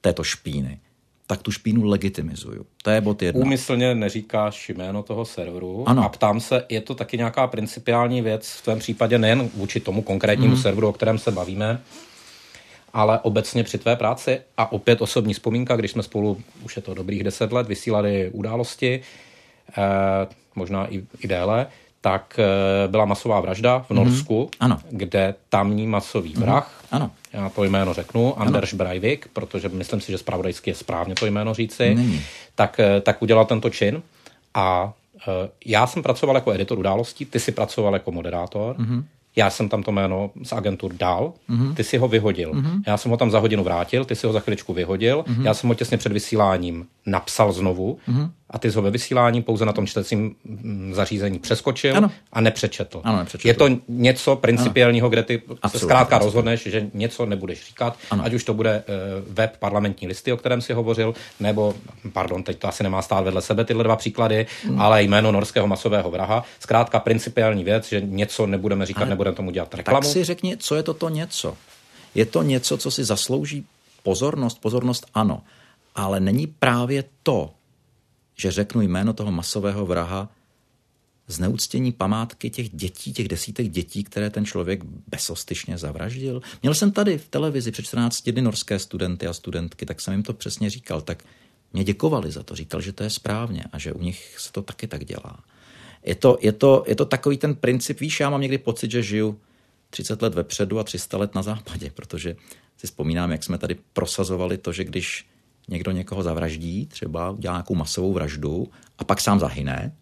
této špíny, tak tu špínu legitimizuju. To je bod jedna. Úmyslně neříkáš jméno toho serveru ano. a ptám se, je to taky nějaká principiální věc v tvém případě nejen vůči tomu konkrétnímu mm. serveru, o kterém se bavíme, ale obecně při tvé práci a opět osobní vzpomínka, když jsme spolu, už je to dobrých deset let, vysílali události, eh, možná i, i déle, tak eh, byla masová vražda v Norsku, mm-hmm. ano. kde tamní masový mhm. vrah. Ano. já to jméno řeknu, Anders ano. Breivik, protože myslím si, že spravodajsky je správně to jméno říci, Není. tak, eh, tak udělal tento čin a já jsem pracoval jako editor událostí, ty si pracoval jako moderátor. Mm-hmm já jsem tam to jméno z agentur dal, mm-hmm. ty si ho vyhodil. Mm-hmm. Já jsem ho tam za hodinu vrátil, ty si ho za chviličku vyhodil, mm-hmm. já jsem ho těsně před vysíláním napsal znovu mm-hmm. A ty jsi ho ve vysílání pouze na tom čtecím mm, zařízení přeskočil ano. a nepřečetl. Ano, nepřečetl. Je to něco principiálního, kde ty se zkrátka rozhodneš, že něco nebudeš říkat, ano. ať už to bude uh, web parlamentní listy, o kterém si hovořil, nebo, pardon, teď to asi nemá stát vedle sebe tyhle dva příklady, mm. ale jméno norského masového vraha. Zkrátka principiální věc, že něco nebudeme říkat, nebudeme tomu dělat reklamu. Tak si řekni, co je to to něco. Je to něco, co si zaslouží pozornost? Pozornost ano ale není právě to, že řeknu jméno toho masového vraha, zneuctění památky těch dětí, těch desítek dětí, které ten člověk bezostyšně zavraždil. Měl jsem tady v televizi před 14 dny norské studenty a studentky, tak jsem jim to přesně říkal. Tak mě děkovali za to, říkal, že to je správně a že u nich se to taky tak dělá. Je to, je to, je to takový ten princip, víš, já mám někdy pocit, že žiju 30 let vepředu a 300 let na západě, protože si vzpomínám, jak jsme tady prosazovali to, že když někdo někoho zavraždí, třeba udělá nějakou masovou vraždu a pak sám zahyne,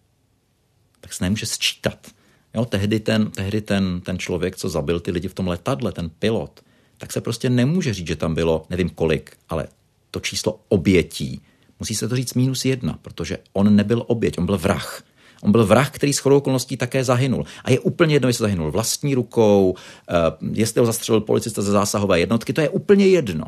tak se nemůže sčítat. Jo, tehdy ten, tehdy ten, ten člověk, co zabil ty lidi v tom letadle, ten pilot, tak se prostě nemůže říct, že tam bylo nevím kolik, ale to číslo obětí, musí se to říct minus jedna, protože on nebyl oběť, on byl vrah. On byl vrah, který s chodou okolností také zahynul. A je úplně jedno, jestli zahynul vlastní rukou, eh, jestli ho zastřelil policista ze zásahové jednotky, to je úplně jedno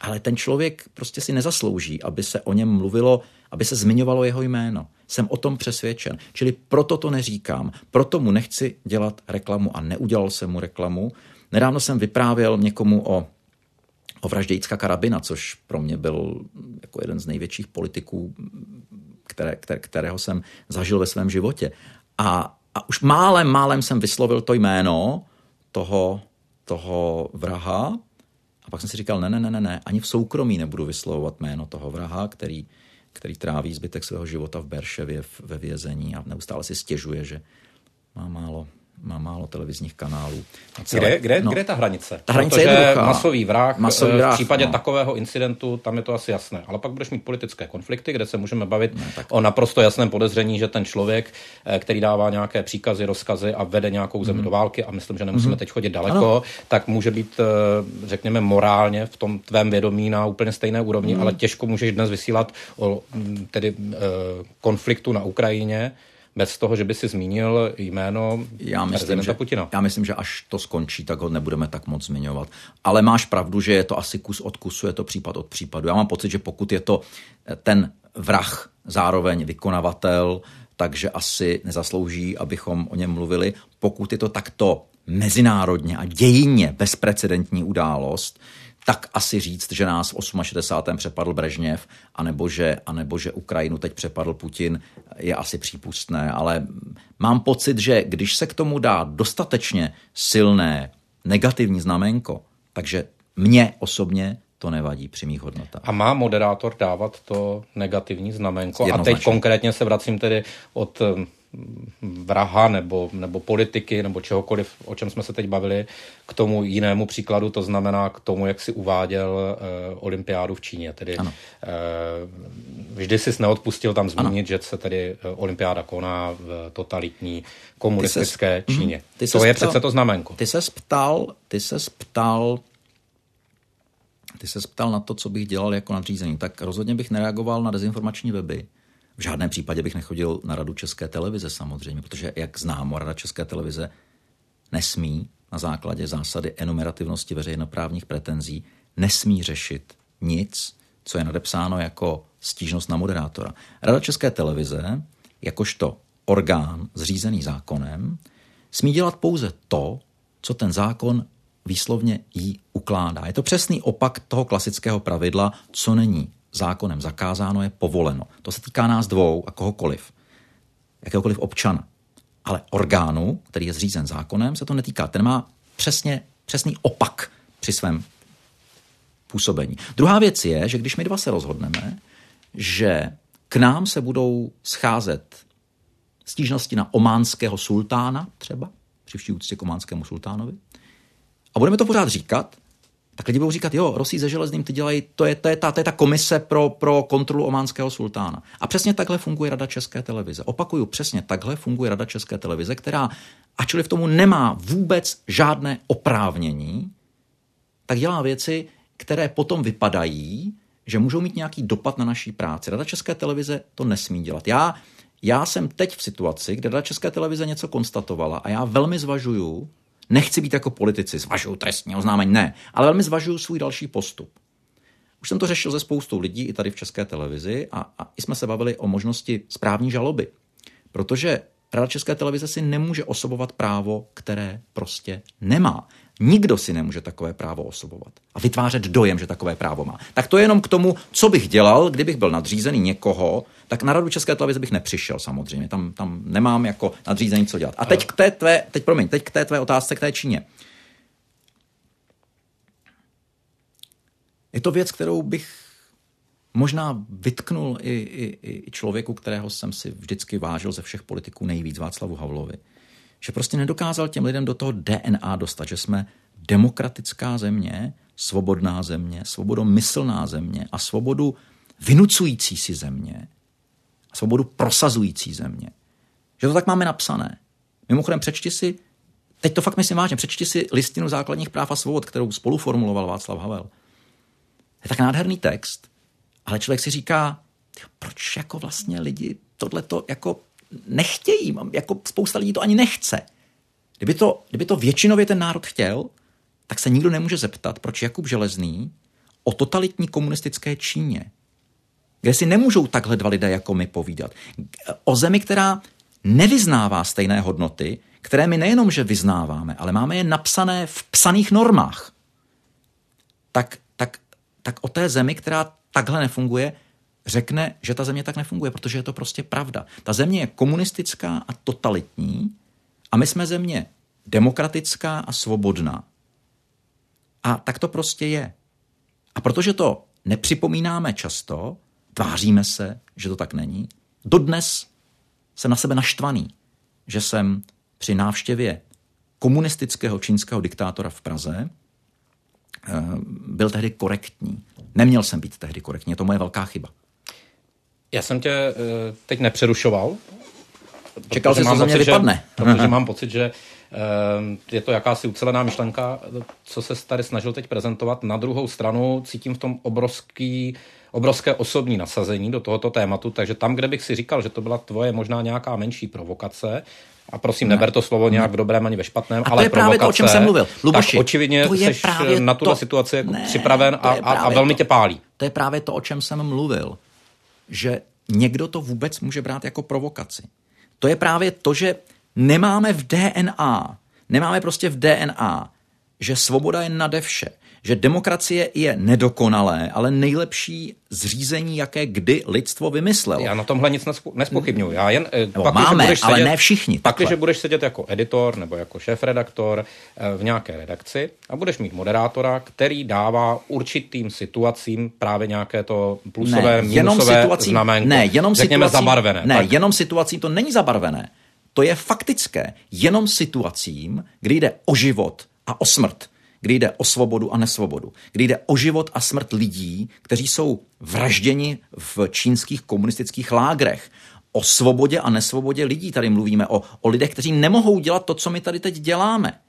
ale ten člověk prostě si nezaslouží, aby se o něm mluvilo, aby se zmiňovalo jeho jméno. Jsem o tom přesvědčen. Čili proto to neříkám, proto mu nechci dělat reklamu a neudělal jsem mu reklamu. Nedávno jsem vyprávěl někomu o, o vraždě Jicka Karabina, což pro mě byl jako jeden z největších politiků, které, které, kterého jsem zažil ve svém životě. A, a už málem, málem jsem vyslovil to jméno toho, toho vraha, a pak jsem si říkal, ne, ne, ne, ne, ani v soukromí nebudu vyslovovat jméno toho vraha, který, který tráví zbytek svého života v Berševě ve vězení a neustále si stěžuje, že má málo má málo televizních kanálů. Celé, kde, kde, no, kde je ta hranice? Ta hranice Protože je masový vrah, masový eh, vrah, v případě no. takového incidentu, tam je to asi jasné. Ale pak budeš mít politické konflikty, kde se můžeme bavit no, tak... o naprosto jasném podezření, že ten člověk, eh, který dává nějaké příkazy, rozkazy a vede nějakou zemi mm. do války, a myslím, že nemusíme mm. teď chodit daleko, ano. tak může být, eh, řekněme, morálně v tom tvém vědomí na úplně stejné úrovni, mm. ale těžko můžeš dnes vysílat o tedy konfliktu na Ukrajině, bez toho, že by si zmínil jméno já myslím, že, Putina. Já myslím, že až to skončí, tak ho nebudeme tak moc zmiňovat. Ale máš pravdu, že je to asi kus od kusu, je to případ od případu. Já mám pocit, že pokud je to eh, ten vrah zároveň vykonavatel, takže asi nezaslouží, abychom o něm mluvili. Pokud je to takto mezinárodně a dějinně bezprecedentní událost, tak asi říct, že nás v 68. přepadl Brežněv, anebo že, anebo že Ukrajinu teď přepadl Putin, je asi přípustné, ale mám pocit, že když se k tomu dá dostatečně silné negativní znamenko, takže mně osobně to nevadí při mých hodnotách. A má moderátor dávat to negativní znamenko? A teď konkrétně se vracím tedy od vraha nebo, nebo politiky nebo čehokoliv, o čem jsme se teď bavili, k tomu jinému příkladu, to znamená k tomu, jak si uváděl uh, olympiádu v Číně. Tedy uh, vždy si neodpustil tam zmínit, ano. že se tedy uh, olympiáda koná v totalitní komunistické ty ses, Číně. Ty to je ptal, přece to znamenko. Ty se ptal, ty se ptal ty se ptal na to, co bych dělal jako nadřízený, tak rozhodně bych nereagoval na dezinformační weby. V žádném případě bych nechodil na radu České televize samozřejmě, protože, jak znám, rada České televize nesmí na základě zásady enumerativnosti veřejnoprávních pretenzí nesmí řešit nic, co je nadepsáno jako stížnost na moderátora. Rada České televize, jakožto orgán zřízený zákonem, smí dělat pouze to, co ten zákon výslovně jí ukládá. Je to přesný opak toho klasického pravidla, co není zákonem zakázáno, je povoleno. To se týká nás dvou a kohokoliv. Jakéhokoliv občana. Ale orgánu, který je zřízen zákonem, se to netýká. Ten má přesně, přesný opak při svém působení. Druhá věc je, že když my dva se rozhodneme, že k nám se budou scházet stížnosti na ománského sultána třeba, při vší úctě k ománskému sultánovi. A budeme to pořád říkat, tak lidi budou říkat, jo, Rosí ze železným ty dělají, to je, to je, ta, to je ta komise pro, pro kontrolu ománského sultána. A přesně takhle funguje Rada České televize. Opakuju, přesně takhle funguje Rada České televize, která, ačkoliv tomu nemá vůbec žádné oprávnění, tak dělá věci, které potom vypadají, že můžou mít nějaký dopad na naší práci. Rada České televize to nesmí dělat. Já, já jsem teď v situaci, kde Rada České televize něco konstatovala a já velmi zvažuju, Nechci být jako politici, zvažuju trestní oznámení, ne, ale velmi zvažuju svůj další postup. Už jsem to řešil se spoustou lidí i tady v České televizi a, a i jsme se bavili o možnosti správní žaloby. Protože Rada České televize si nemůže osobovat právo, které prostě nemá. Nikdo si nemůže takové právo osobovat a vytvářet dojem, že takové právo má. Tak to je jenom k tomu, co bych dělal, kdybych byl nadřízený někoho, tak na radu České televize bych nepřišel samozřejmě. Tam, tam nemám jako nadřízený co dělat. A teď k té tvé, teď promiň, teď k té tvé otázce k té Číně. Je to věc, kterou bych možná vytknul i, i, i člověku, kterého jsem si vždycky vážil ze všech politiků nejvíc, Václavu Havlovi že prostě nedokázal těm lidem do toho DNA dostat, že jsme demokratická země, svobodná země, svobodomyslná země a svobodu vynucující si země a svobodu prosazující země. Že to tak máme napsané. Mimochodem, přečti si, teď to fakt myslím vážně, přečti si listinu základních práv a svobod, kterou spoluformuloval Václav Havel. Je tak nádherný text, ale člověk si říká, proč jako vlastně lidi tohleto jako nechtějí, jako spousta lidí to ani nechce. Kdyby to, kdyby to většinově ten národ chtěl, tak se nikdo nemůže zeptat, proč Jakub Železný o totalitní komunistické Číně, kde si nemůžou takhle dva lidé jako my povídat, o zemi, která nevyznává stejné hodnoty, které my nejenom, že vyznáváme, ale máme je napsané v psaných normách, tak, tak, tak o té zemi, která takhle nefunguje, řekne, že ta země tak nefunguje, protože je to prostě pravda. Ta země je komunistická a totalitní a my jsme země demokratická a svobodná. A tak to prostě je. A protože to nepřipomínáme často, tváříme se, že to tak není, dodnes jsem na sebe naštvaný, že jsem při návštěvě komunistického čínského diktátora v Praze eh, byl tehdy korektní. Neměl jsem být tehdy korektní, je to moje velká chyba. Já jsem tě eh, teď nepřerušoval. Čekal jsi, co za mě vypadne. Že, protože mám pocit, že eh, je to jakási ucelená myšlenka, co se tady snažil teď prezentovat. Na druhou stranu cítím v tom obrovský, obrovské osobní nasazení do tohoto tématu, takže tam, kde bych si říkal, že to byla tvoje možná nějaká menší provokace, a prosím, ne. neber to slovo nějak v dobrém ani ve špatném, a to ale je právě to, o čem jsem mluvil. Luboši, tak očividně to je jsi na tuto to... situaci jako ne, připraven a, a, a velmi to. tě pálí. To je právě to, o čem jsem mluvil že někdo to vůbec může brát jako provokaci. To je právě to, že nemáme v DNA, nemáme prostě v DNA, že svoboda je nade vše, že demokracie je nedokonalé, ale nejlepší zřízení, jaké kdy lidstvo vymyslelo. Já na tomhle nic nespochybnuju. Já jen, eh, nebo pak, máme, budeš ale sedět, ne všichni. Pak, když budeš sedět jako editor nebo jako šéf-redaktor eh, v nějaké redakci a budeš mít moderátora, který dává určitým situacím právě nějaké to plusové, ne, jenom minusové situacím, znamenko, ne, jenom řekněme situacím, zabarvené. Ne, tak. jenom situacím to není zabarvené. To je faktické. Jenom situacím, kdy jde o život a o smrt kdy jde o svobodu a nesvobodu, kdy jde o život a smrt lidí, kteří jsou vražděni v čínských komunistických lágrech, o svobodě a nesvobodě lidí tady mluvíme, o, o lidech, kteří nemohou dělat to, co my tady teď děláme.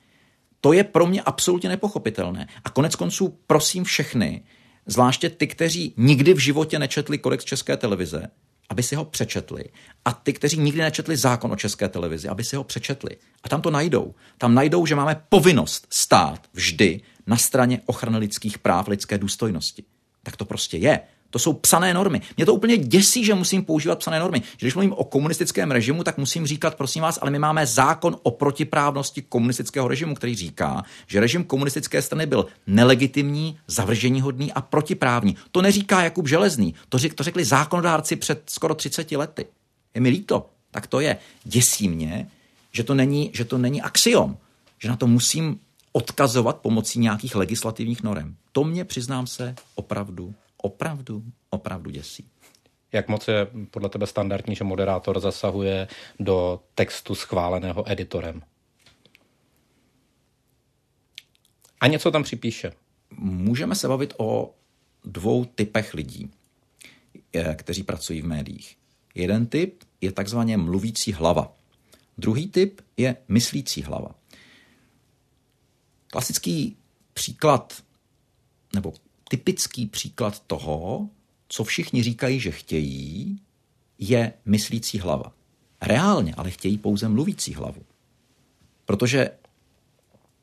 To je pro mě absolutně nepochopitelné. A konec konců prosím všechny, zvláště ty, kteří nikdy v životě nečetli kodex České televize, aby si ho přečetli. A ty, kteří nikdy nečetli zákon o české televizi, aby si ho přečetli. A tam to najdou. Tam najdou, že máme povinnost stát vždy na straně ochrany lidských práv, lidské důstojnosti. Tak to prostě je. To jsou psané normy. Mě to úplně děsí, že musím používat psané normy. Že když mluvím o komunistickém režimu, tak musím říkat, prosím vás, ale my máme zákon o protiprávnosti komunistického režimu, který říká, že režim komunistické strany byl nelegitimní, zavrženíhodný a protiprávní. To neříká Jakub Železný, to, řek, to řekli zákonodárci před skoro 30 lety. Je mi líto, tak to je. Děsí mě, že to není, že to není axiom, že na to musím odkazovat pomocí nějakých legislativních norem. To mě, přiznám se, opravdu opravdu, opravdu děsí. Jak moc je podle tebe standardní, že moderátor zasahuje do textu schváleného editorem? A něco tam připíše. Můžeme se bavit o dvou typech lidí, eh, kteří pracují v médiích. Jeden typ je takzvaně mluvící hlava. Druhý typ je myslící hlava. Klasický příklad nebo typický příklad toho, co všichni říkají, že chtějí, je myslící hlava. Reálně ale chtějí pouze mluvící hlavu. Protože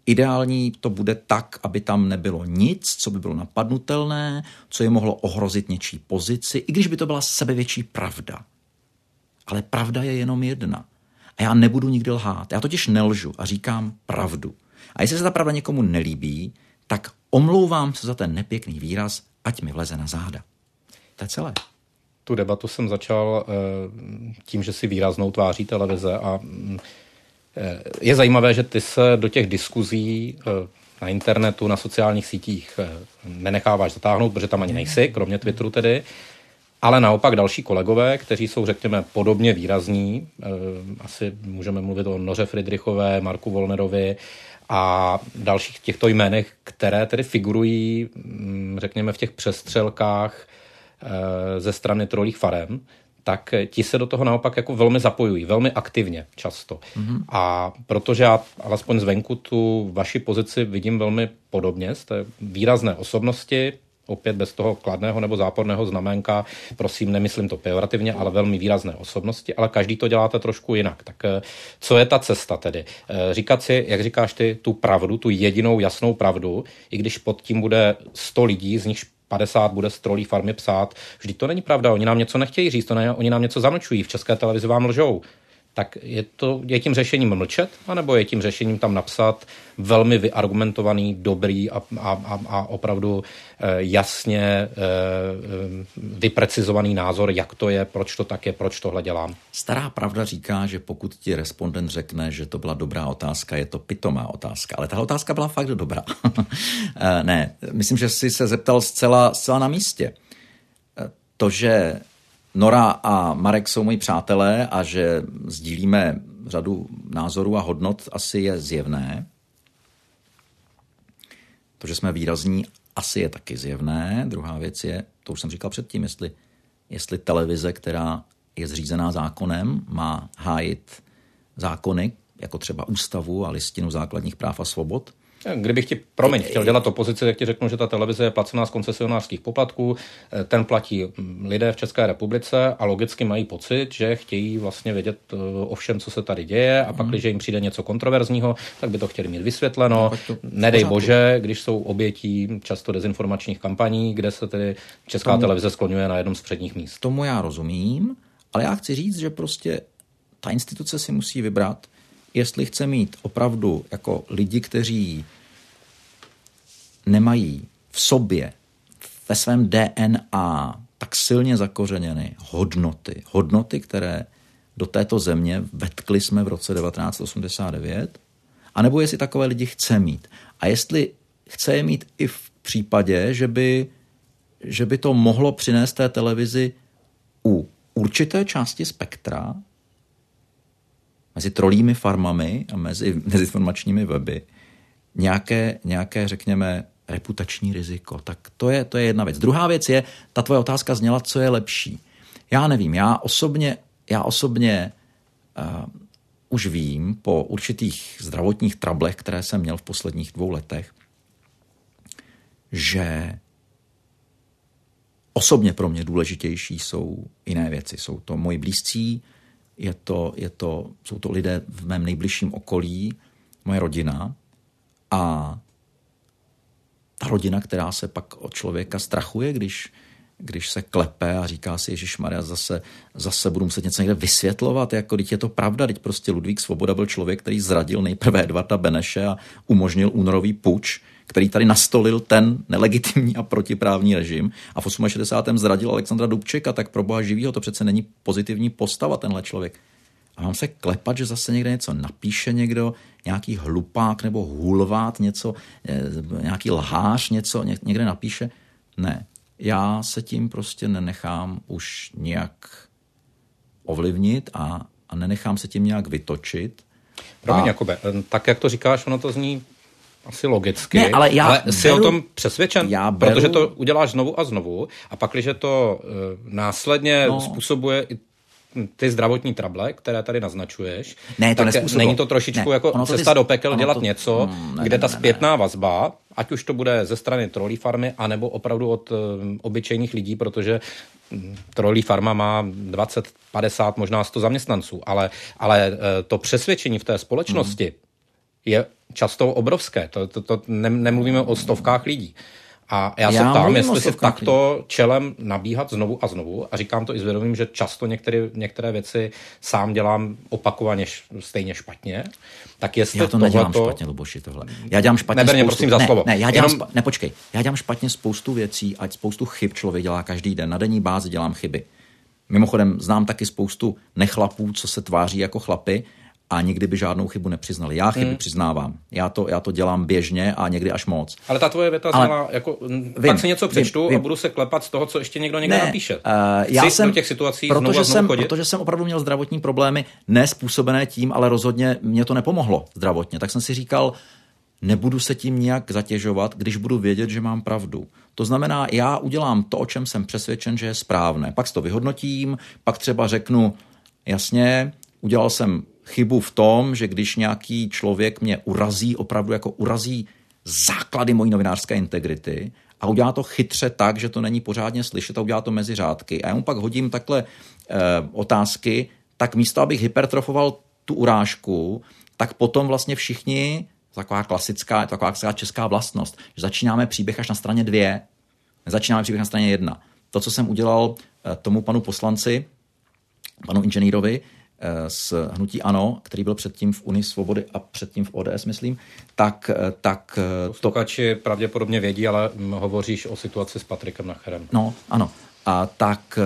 ideální to bude tak, aby tam nebylo nic, co by bylo napadnutelné, co je mohlo ohrozit něčí pozici, i když by to byla sebevětší pravda. Ale pravda je jenom jedna. A já nebudu nikdy lhát. Já totiž nelžu a říkám pravdu. A jestli se ta pravda někomu nelíbí, tak omlouvám se za ten nepěkný výraz, ať mi vleze na záda. To je celé. Tu debatu jsem začal eh, tím, že si výraznou tváří televize a mm, eh, je zajímavé, že ty se do těch diskuzí eh, na internetu, na sociálních sítích nenecháváš zatáhnout, protože tam ani nejsi, kromě Twitteru tedy, ale naopak další kolegové, kteří jsou, řekněme, podobně výrazní, asi můžeme mluvit o Noře Friedrichové, Marku Volnerovi, a dalších těchto jménech, které tedy figurují, mm, řekněme, v těch přestřelkách eh, ze strany trolích farem, tak ti se do toho naopak jako velmi zapojují, velmi aktivně často. Mm-hmm. A protože já alespoň zvenku tu vaši pozici vidím velmi podobně, jste výrazné osobnosti, opět bez toho kladného nebo záporného znamenka, prosím, nemyslím to pejorativně, ale velmi výrazné osobnosti, ale každý to děláte trošku jinak. Tak eh, co je ta cesta tedy? Eh, říkat si, jak říkáš ty, tu pravdu, tu jedinou jasnou pravdu, i když pod tím bude 100 lidí, z nich 50 bude z trolí farmy psát. Vždyť to není pravda, oni nám něco nechtějí říct, to ne, oni nám něco zamlčují, v české televizi vám lžou tak je, to, je tím řešením mlčet, anebo je tím řešením tam napsat velmi vyargumentovaný, dobrý a, a, a opravdu eh, jasně eh, vyprecizovaný názor, jak to je, proč to tak je, proč tohle dělám. Stará pravda říká, že pokud ti respondent řekne, že to byla dobrá otázka, je to pitomá otázka. Ale ta otázka byla fakt dobrá. Eh, ne, myslím, že jsi se zeptal zcela, zcela na místě. To, že Nora a Marek jsou moji přátelé a že sdílíme řadu názorů a hodnot, asi je zjevné. To, že jsme výrazní, asi je taky zjevné. Druhá věc je, to už jsem říkal předtím, jestli, jestli televize, která je zřízená zákonem, má hájit zákony, jako třeba ústavu a listinu základních práv a svobod, Kdybych ti, promiň, chtěl dělat opozici, tak ti řeknu, že ta televize je placená z koncesionářských poplatků, eh, ten platí mm, lidé v České republice a logicky mají pocit, že chtějí vlastně vědět eh, o všem, co se tady děje a pak, hmm. když jim přijde něco kontroverzního, tak by to chtěli mít vysvětleno. No, Nedej bože, když jsou obětí často dezinformačních kampaní, kde se tedy Česká tomu, televize skloňuje na jednom z předních míst. Tomu já rozumím, ale já chci říct, že prostě ta instituce si musí vybrat, jestli chce mít opravdu jako lidi, kteří nemají v sobě, ve svém DNA tak silně zakořeněny hodnoty, hodnoty, které do této země vetkli jsme v roce 1989, anebo jestli takové lidi chce mít. A jestli chce je mít i v případě, že by, že by to mohlo přinést té televizi u určité části spektra mezi trolími farmami a mezi dezinformačními weby nějaké, nějaké, řekněme, reputační riziko. Tak to je, to je jedna věc. Druhá věc je, ta tvoje otázka zněla, co je lepší. Já nevím, já osobně, já osobně uh, už vím po určitých zdravotních trablech, které jsem měl v posledních dvou letech, že osobně pro mě důležitější jsou jiné věci. Jsou to moji blízcí, je to, je to, jsou to lidé v mém nejbližším okolí, moje rodina a ta rodina, která se pak od člověka strachuje, když, když se klepe a říká si, Ježíš Maria, zase, zase budu muset něco někde vysvětlovat, jako teď je to pravda, teď prostě Ludvík Svoboda byl člověk, který zradil nejprve Edvarda Beneše a umožnil únorový puč, který tady nastolil ten nelegitimní a protiprávní režim a v 68. zradil Alexandra Dubčeka, tak pro boha živýho to přece není pozitivní postava tenhle člověk. A mám se klepat, že zase někde něco napíše někdo, nějaký hlupák nebo hulvát, něco, eh, nějaký lhář něco někde napíše. Ne. já se tím prostě nenechám už nějak ovlivnit a, a nenechám se tím nějak vytočit. Promiň, a... Jakube, tak jak to říkáš, ono to zní asi logicky, ne, ale, já ale jsi beru, o tom přesvědčen, já beru, protože to uděláš znovu a znovu a pak, když to uh, následně no. způsobuje i ty zdravotní trable, které tady naznačuješ, ne, to tak není to trošičku ne, jako cesta to, do pekel dělat to, něco, mm, ne, kde ta zpětná ne, ne. vazba, ať už to bude ze strany trolí farmy, anebo opravdu od uh, obyčejných lidí, protože hm, trolí farma má 20, 50, možná 100 zaměstnanců, ale, ale uh, to přesvědčení v té společnosti mm. je často obrovské. To, to, to ne, nemluvíme o stovkách lidí. A já, já se ptám, jestli si takto čelem nabíhat znovu a znovu, a říkám to i s vědomím, že často některé, některé věci sám dělám opakovaně stejně špatně, tak jestli Já to tohleto... nedělám špatně, Luboši, tohle. Já dělám špatně Neber spoustu... prosím za ne, slovo. Ne, já dělám Jenom... špa... ne, počkej. Já dělám špatně spoustu věcí, ať spoustu chyb člověk dělá každý den. Na denní bázi dělám chyby. Mimochodem, znám taky spoustu nechlapů, co se tváří jako chlapy, a nikdy by žádnou chybu nepřiznali. Já chyby hmm. přiznávám. Já to, já to dělám běžně a někdy až moc. Ale ta tvoje věta Ale, znala, jako, vím, pak si něco přečtu vím, a budu se klepat z toho, co ještě někdo někde ne, napíše. Uh, já jsem, do těch situací protože znovu jsem, chodit? protože jsem opravdu měl zdravotní problémy, nespůsobené tím, ale rozhodně mě to nepomohlo zdravotně. Tak jsem si říkal, nebudu se tím nějak zatěžovat, když budu vědět, že mám pravdu. To znamená, já udělám to, o čem jsem přesvědčen, že je správné. Pak si to vyhodnotím, pak třeba řeknu, jasně, udělal jsem chybu v tom, že když nějaký člověk mě urazí, opravdu jako urazí základy mojí novinářské integrity a udělá to chytře tak, že to není pořádně slyšet a udělá to mezi řádky. A já mu pak hodím takhle e, otázky, tak místo, abych hypertrofoval tu urážku, tak potom vlastně všichni, taková klasická, taková klasická česká vlastnost, že začínáme příběh až na straně dvě, nezačínáme příběh na straně jedna. To, co jsem udělal e, tomu panu poslanci, panu inženýrovi, Eh, z hnutí ANO, který byl předtím v Unii svobody a předtím v ODS, myslím, tak... Eh, tak eh, to... Stokači pravděpodobně vědí, ale hovoříš o situaci s Patrikem Nacherem. No, ano. A tak,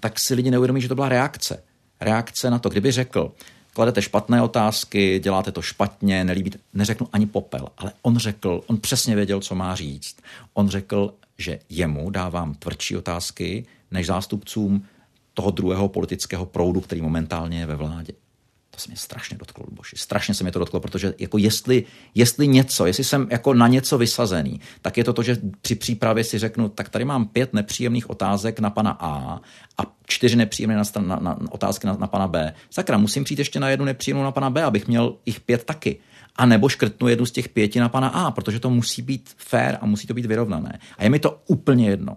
tak si lidi neuvědomí, že to byla reakce. Reakce na to, kdyby řekl, kladete špatné otázky, děláte to špatně, nelíbí, neřeknu ani popel, ale on řekl, on přesně věděl, co má říct. On řekl, že jemu dávám tvrdší otázky než zástupcům toho druhého politického proudu, který momentálně je ve vládě. To se mě strašně dotklo, Boši. Strašně se mě to dotklo, protože jako jestli, jestli něco, jestli jsem jako na něco vysazený, tak je to to, že při přípravě si řeknu, tak tady mám pět nepříjemných otázek na pana A a čtyři nepříjemné na, na, na, otázky na, na pana B. Sakra, musím přijít ještě na jednu nepříjemnou na pana B, abych měl jich pět taky. A nebo škrtnu jednu z těch pěti na pana A, protože to musí být fair a musí to být vyrovnané. A je mi to úplně jedno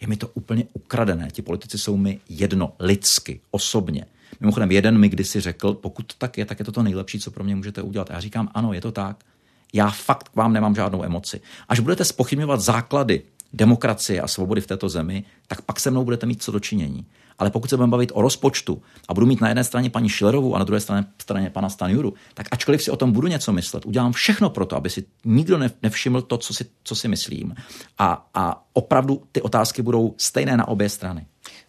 je mi to úplně ukradené. Ti politici jsou mi jedno, lidsky, osobně. Mimochodem, jeden mi kdysi řekl, pokud tak je, tak je to to nejlepší, co pro mě můžete udělat. A já říkám, ano, je to tak. Já fakt k vám nemám žádnou emoci. Až budete spochybňovat základy demokracie a svobody v této zemi, tak pak se mnou budete mít co dočinění. Ale pokud se budeme bavit o rozpočtu a budu mít na jedné straně paní Schillerovou a na druhé straně, straně pana Stanjuru, tak ačkoliv si o tom budu něco myslet, udělám všechno pro to, aby si nikdo nevšiml to, co si, co si myslím. A, a opravdu ty otázky budou stejné na obě strany.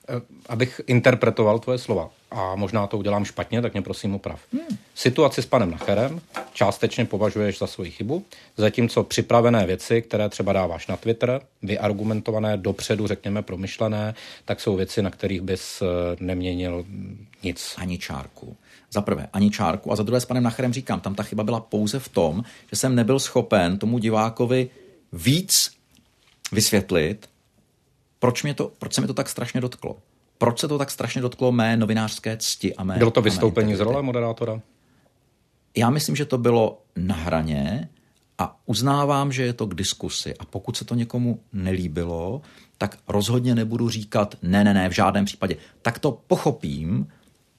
Eh, abych interpretoval tvoje slova, a možná to udělám špatně, tak mě prosím oprav. Hmm. Situaci s panem Nacherem částečně považuješ za svoji chybu, zatímco připravené věci, které třeba dáváš na Twitter, vyargumentované, dopředu, řekněme, promyšlené, tak jsou věci, na kterých bys eh, neměnil nic. Ani čárku. Za prvé, ani čárku. A za druhé s panem Nacherem říkám, tam ta chyba byla pouze v tom, že jsem nebyl schopen tomu divákovi víc vysvětlit, proč, mě to, proč se mi to tak strašně dotklo. Proč se to tak strašně dotklo mé novinářské cti a mé... Bylo to vystoupení z role moderátora? Já myslím, že to bylo na hraně a uznávám, že je to k diskusi. A pokud se to někomu nelíbilo, tak rozhodně nebudu říkat ne, ne, ne, v žádném případě. Tak to pochopím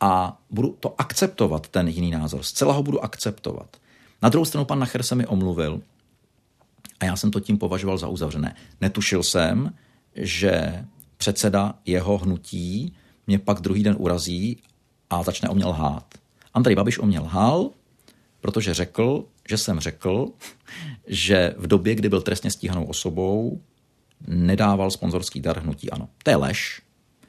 a budu to akceptovat, ten jiný názor. Zcela ho budu akceptovat. Na druhou stranu pan Nacher se mi omluvil a já jsem to tím považoval za uzavřené. Netušil jsem, že předseda jeho hnutí mě pak druhý den urazí a začne o mě lhát. Andrej Babiš o mě lhal, protože řekl, že jsem řekl, že v době, kdy byl trestně stíhanou osobou, nedával sponzorský dar hnutí ano. To je lež,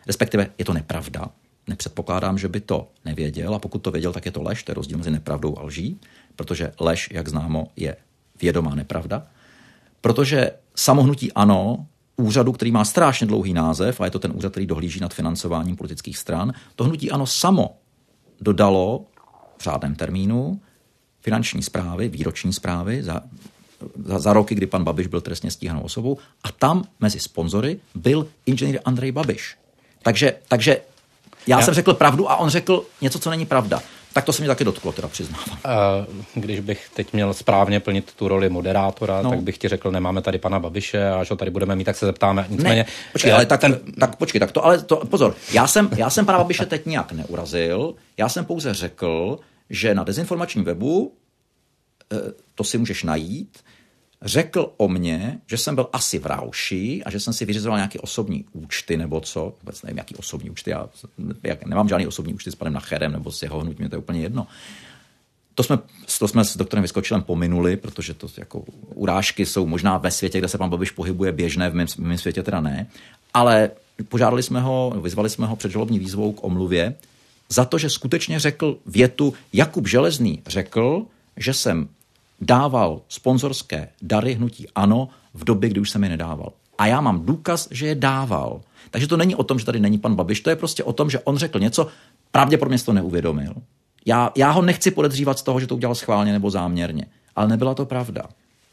respektive je to nepravda. Nepředpokládám, že by to nevěděl a pokud to věděl, tak je to lež, to je rozdíl mezi nepravdou a lží, protože lež, jak známo, je vědomá nepravda. Protože samohnutí ano úřadu, který má strašně dlouhý název, a je to ten úřad, který dohlíží nad financováním politických stran, to hnutí ano samo dodalo v řádném termínu finanční zprávy, výroční zprávy za, za, za roky, kdy pan Babiš byl trestně stíhanou osobou a tam mezi sponzory byl inženýr Andrej Babiš. Takže, takže já, já jsem řekl pravdu a on řekl něco, co není pravda. Tak to se mi taky dotklo, teda přiznávám. Když bych teď měl správně plnit tu roli moderátora, no. tak bych ti řekl, nemáme tady pana Babiše a až ho tady budeme mít, tak se zeptáme. Nicméně, ne, počkej, ale tak, ten... tak počkej, tak to, ale to, pozor, já jsem, já jsem pana Babiše teď nějak neurazil, já jsem pouze řekl, že na dezinformačním webu, eh, to si můžeš najít, řekl o mně, že jsem byl asi v Rauši a že jsem si vyřizoval nějaké osobní účty nebo co, vůbec nevím, jaký osobní účty, já, jak, nemám žádný osobní účty s panem Nacherem nebo s jeho hnutím, to je úplně jedno. To jsme, to jsme s doktorem Vyskočilem pominuli, protože to jako urážky jsou možná ve světě, kde se pan Babiš pohybuje běžné, v mém, v mém světě teda ne. Ale požádali jsme ho, vyzvali jsme ho před žalobní výzvou k omluvě za to, že skutečně řekl větu, Jakub Železný řekl, že jsem dával sponzorské dary hnutí ANO v době, kdy už jsem je nedával. A já mám důkaz, že je dával. Takže to není o tom, že tady není pan Babiš, to je prostě o tom, že on řekl něco, pravděpodobně to neuvědomil. Já, já ho nechci podezřívat z toho, že to udělal schválně nebo záměrně, ale nebyla to pravda.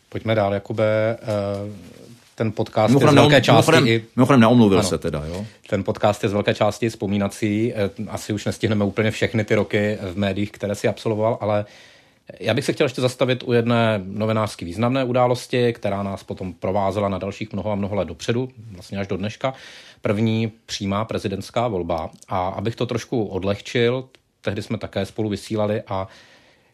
Pojďme dál, Jakube. Eh, ten podcast mimochodem, je z velké části... Mimochodem, i... mimochodem neomluvil ano, se teda, jo? Ten podcast je z velké části vzpomínací. Eh, asi už nestihneme úplně všechny ty roky v médiích, které si absolvoval, ale já bych se chtěl ještě zastavit u jedné novinářsky významné události, která nás potom provázela na dalších mnoho a mnoho let dopředu, vlastně až do dneška. První přímá prezidentská volba. A abych to trošku odlehčil, tehdy jsme také spolu vysílali a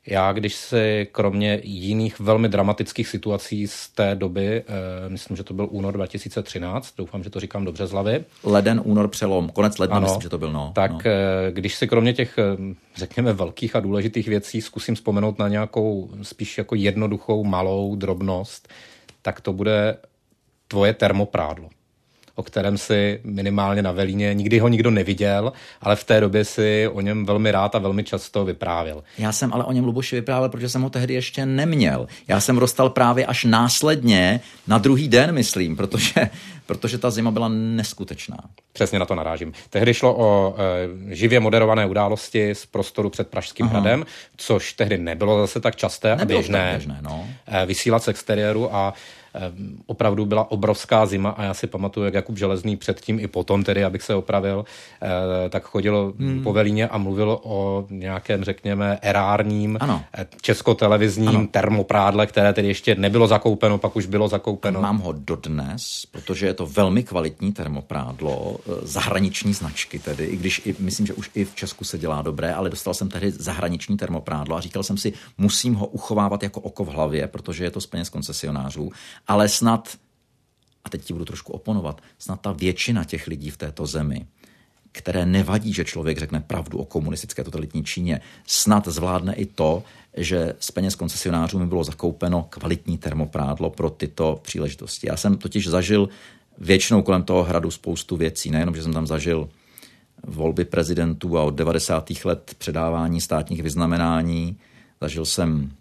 já, když si kromě jiných velmi dramatických situací z té doby, eh, myslím, že to byl únor 2013, doufám, že to říkám dobře z hlavy. Leden, únor, přelom, konec ledna, ano, myslím, že to byl. No, tak no. Eh, když si kromě těch, eh, řekněme, velkých a důležitých věcí zkusím vzpomenout na nějakou spíš jako jednoduchou, malou drobnost, tak to bude tvoje termoprádlo o kterém si minimálně na Velíně nikdy ho nikdo neviděl, ale v té době si o něm velmi rád a velmi často vyprávěl. Já jsem ale o něm Luboši vyprávěl, protože jsem ho tehdy ještě neměl. Já jsem dostal právě až následně, na druhý den, myslím, protože, protože ta zima byla neskutečná. Přesně na to narážím. Tehdy šlo o e, živě moderované události z prostoru před Pražským Aha. hradem, což tehdy nebylo zase tak časté nebylo a běžné, běžné no. e, vysílat z exteriéru a opravdu byla obrovská zima a já si pamatuju, jak Jakub Železný předtím i potom, tedy abych se opravil, eh, tak chodil hmm. po Velíně a mluvil o nějakém, řekněme, erárním ano. Eh, českotelevizním ano. termoprádle, které tedy ještě nebylo zakoupeno, pak už bylo zakoupeno. Mám ho dodnes, protože je to velmi kvalitní termoprádlo, eh, zahraniční značky tedy, i když i, myslím, že už i v Česku se dělá dobré, ale dostal jsem tehdy zahraniční termoprádlo a říkal jsem si, musím ho uchovávat jako oko v hlavě, protože je to z peněz koncesionářů ale snad, a teď ti budu trošku oponovat, snad ta většina těch lidí v této zemi, které nevadí, že člověk řekne pravdu o komunistické totalitní Číně, snad zvládne i to, že z peněz koncesionářů mi bylo zakoupeno kvalitní termoprádlo pro tyto příležitosti. Já jsem totiž zažil většinou kolem toho hradu spoustu věcí. Nejenom, že jsem tam zažil volby prezidentů a od 90. let předávání státních vyznamenání, zažil jsem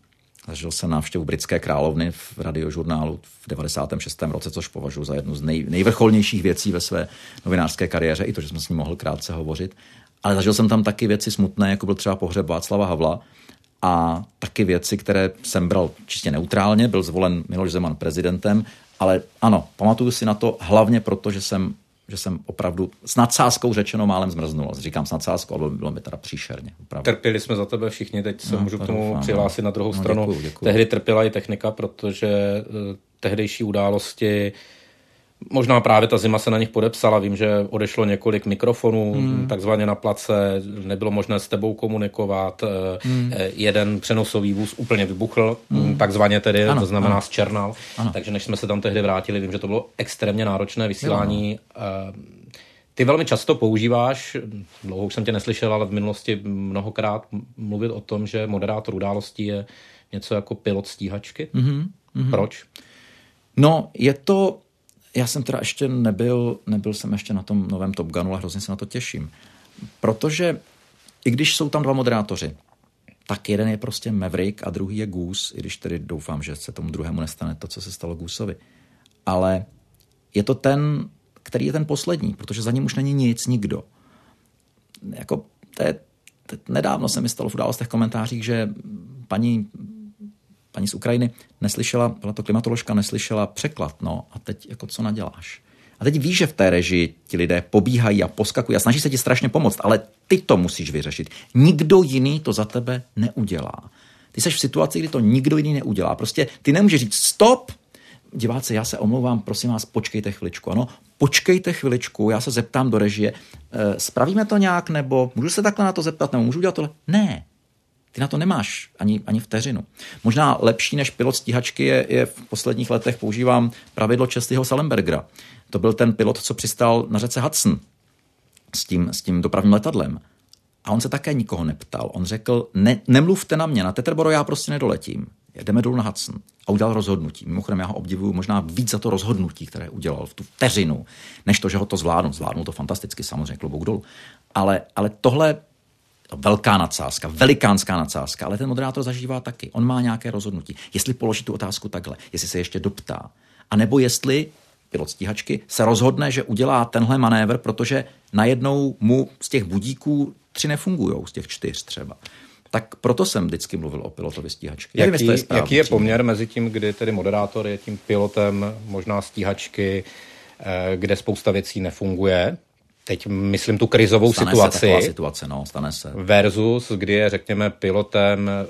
Zažil jsem návštěvu britské královny v radiožurnálu v 96. roce, což považuji za jednu z nej, nejvrcholnějších věcí ve své novinářské kariéře, i to, že jsem s ním mohl krátce hovořit. Ale zažil jsem tam taky věci smutné, jako byl třeba pohřeb Václava Havla a taky věci, které jsem bral čistě neutrálně. Byl zvolen Miloš Zeman prezidentem, ale ano, pamatuju si na to hlavně proto, že jsem že jsem opravdu s nadsázkou řečeno málem zmrznul. Říkám s nadsázkou, ale bylo mi teda příšerně. Opravdu. Trpěli jsme za tebe všichni, teď se no, můžu k tomu doufám, přihlásit no. na druhou no, stranu. Děkuju, děkuju. Tehdy trpěla i technika, protože eh, tehdejší události Možná právě ta zima se na nich podepsala. Vím, že odešlo několik mikrofonů hmm. takzvaně na place, nebylo možné s tebou komunikovat. Eh, hmm. Eh, jeden přenosový vůz úplně vybuchl, hmm. takzvaně tedy, ano, to znamená ano. zčernal. Ano. Takže než jsme se tam tehdy vrátili, vím, že to bylo extrémně náročné vysílání. Jo. Eh, ty velmi často používáš, dlouho už jsem tě neslyšel, ale v minulosti mnohokrát mluvit o tom, že moderátor událostí je něco jako pilot stíhačky. Mm-hmm. Proč? No, je to já jsem teda ještě nebyl, nebyl jsem ještě na tom novém Top Gunu a hrozně se na to těším. Protože i když jsou tam dva moderátoři, tak jeden je prostě Maverick a druhý je Goose, i když tedy doufám, že se tomu druhému nestane to, co se stalo Gooseovi. Ale je to ten, který je ten poslední, protože za ním už není nic, nikdo. Jako, to je, to, nedávno se mi stalo v událostech komentářích, že paní, paní z Ukrajiny neslyšela, byla to klimatoložka, neslyšela překlad, no a teď jako co naděláš? A teď víš, že v té režii ti lidé pobíhají a poskakují a snaží se ti strašně pomoct, ale ty to musíš vyřešit. Nikdo jiný to za tebe neudělá. Ty jsi v situaci, kdy to nikdo jiný neudělá. Prostě ty nemůžeš říct stop, diváci, já se omlouvám, prosím vás, počkejte chviličku. Ano, počkejte chviličku, já se zeptám do režie, e, spravíme to nějak, nebo můžu se takhle na to zeptat, nebo můžu udělat tohle? Ne, ty na to nemáš ani, ani vteřinu. Možná lepší než pilot stíhačky je, je v posledních letech používám pravidlo Chesleyho Salenbergera. To byl ten pilot, co přistál na řece Hudson s tím, s tím dopravním letadlem. A on se také nikoho neptal. On řekl, ne, nemluvte na mě, na Teterboro já prostě nedoletím. Jdeme dolů na Hudson. A udělal rozhodnutí. Mimochodem já ho obdivuju možná víc za to rozhodnutí, které udělal v tu vteřinu, než to, že ho to zvládnu. Zvládnu to fantasticky, samozřejmě, klobouk dolů. Ale, ale tohle velká nadsázka, velikánská nadsázka, ale ten moderátor zažívá taky. On má nějaké rozhodnutí. Jestli položí tu otázku takhle, jestli se ještě doptá, a nebo jestli pilot stíhačky se rozhodne, že udělá tenhle manévr, protože najednou mu z těch budíků tři nefungují, z těch čtyř třeba. Tak proto jsem vždycky mluvil o pilotovi stíhačky. Jaký, Nevím, je, správný, jaký je poměr mezi tím, kdy tedy moderátor je tím pilotem možná stíhačky, eh, kde spousta věcí nefunguje, teď myslím tu krizovou stane situaci. Se situace, no, stane se. Versus, kdy je, řekněme, pilotem eh,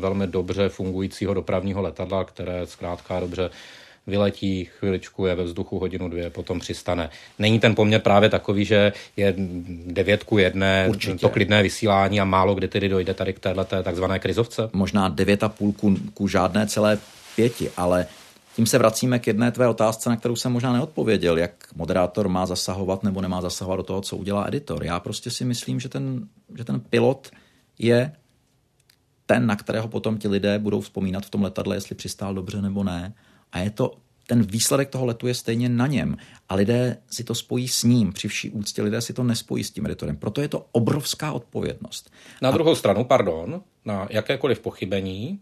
velmi dobře fungujícího dopravního letadla, které zkrátka dobře vyletí, chviličku je ve vzduchu hodinu, dvě, potom přistane. Není ten poměr právě takový, že je devětku jedné, Určitě. to klidné vysílání a málo kdy tedy dojde tady k této takzvané krizovce? Možná devět a půl ku, ku žádné celé pěti, ale tím se vracíme k jedné tvé otázce, na kterou jsem možná neodpověděl, jak moderátor má zasahovat nebo nemá zasahovat do toho, co udělá editor. Já prostě si myslím, že ten, že ten pilot je ten, na kterého potom ti lidé budou vzpomínat v tom letadle, jestli přistál dobře nebo ne. A je to ten výsledek toho letu je stejně na něm. A lidé si to spojí s ním. Při vší úctě lidé si to nespojí s tím editorem. Proto je to obrovská odpovědnost. Na a... druhou stranu, pardon, na jakékoliv pochybení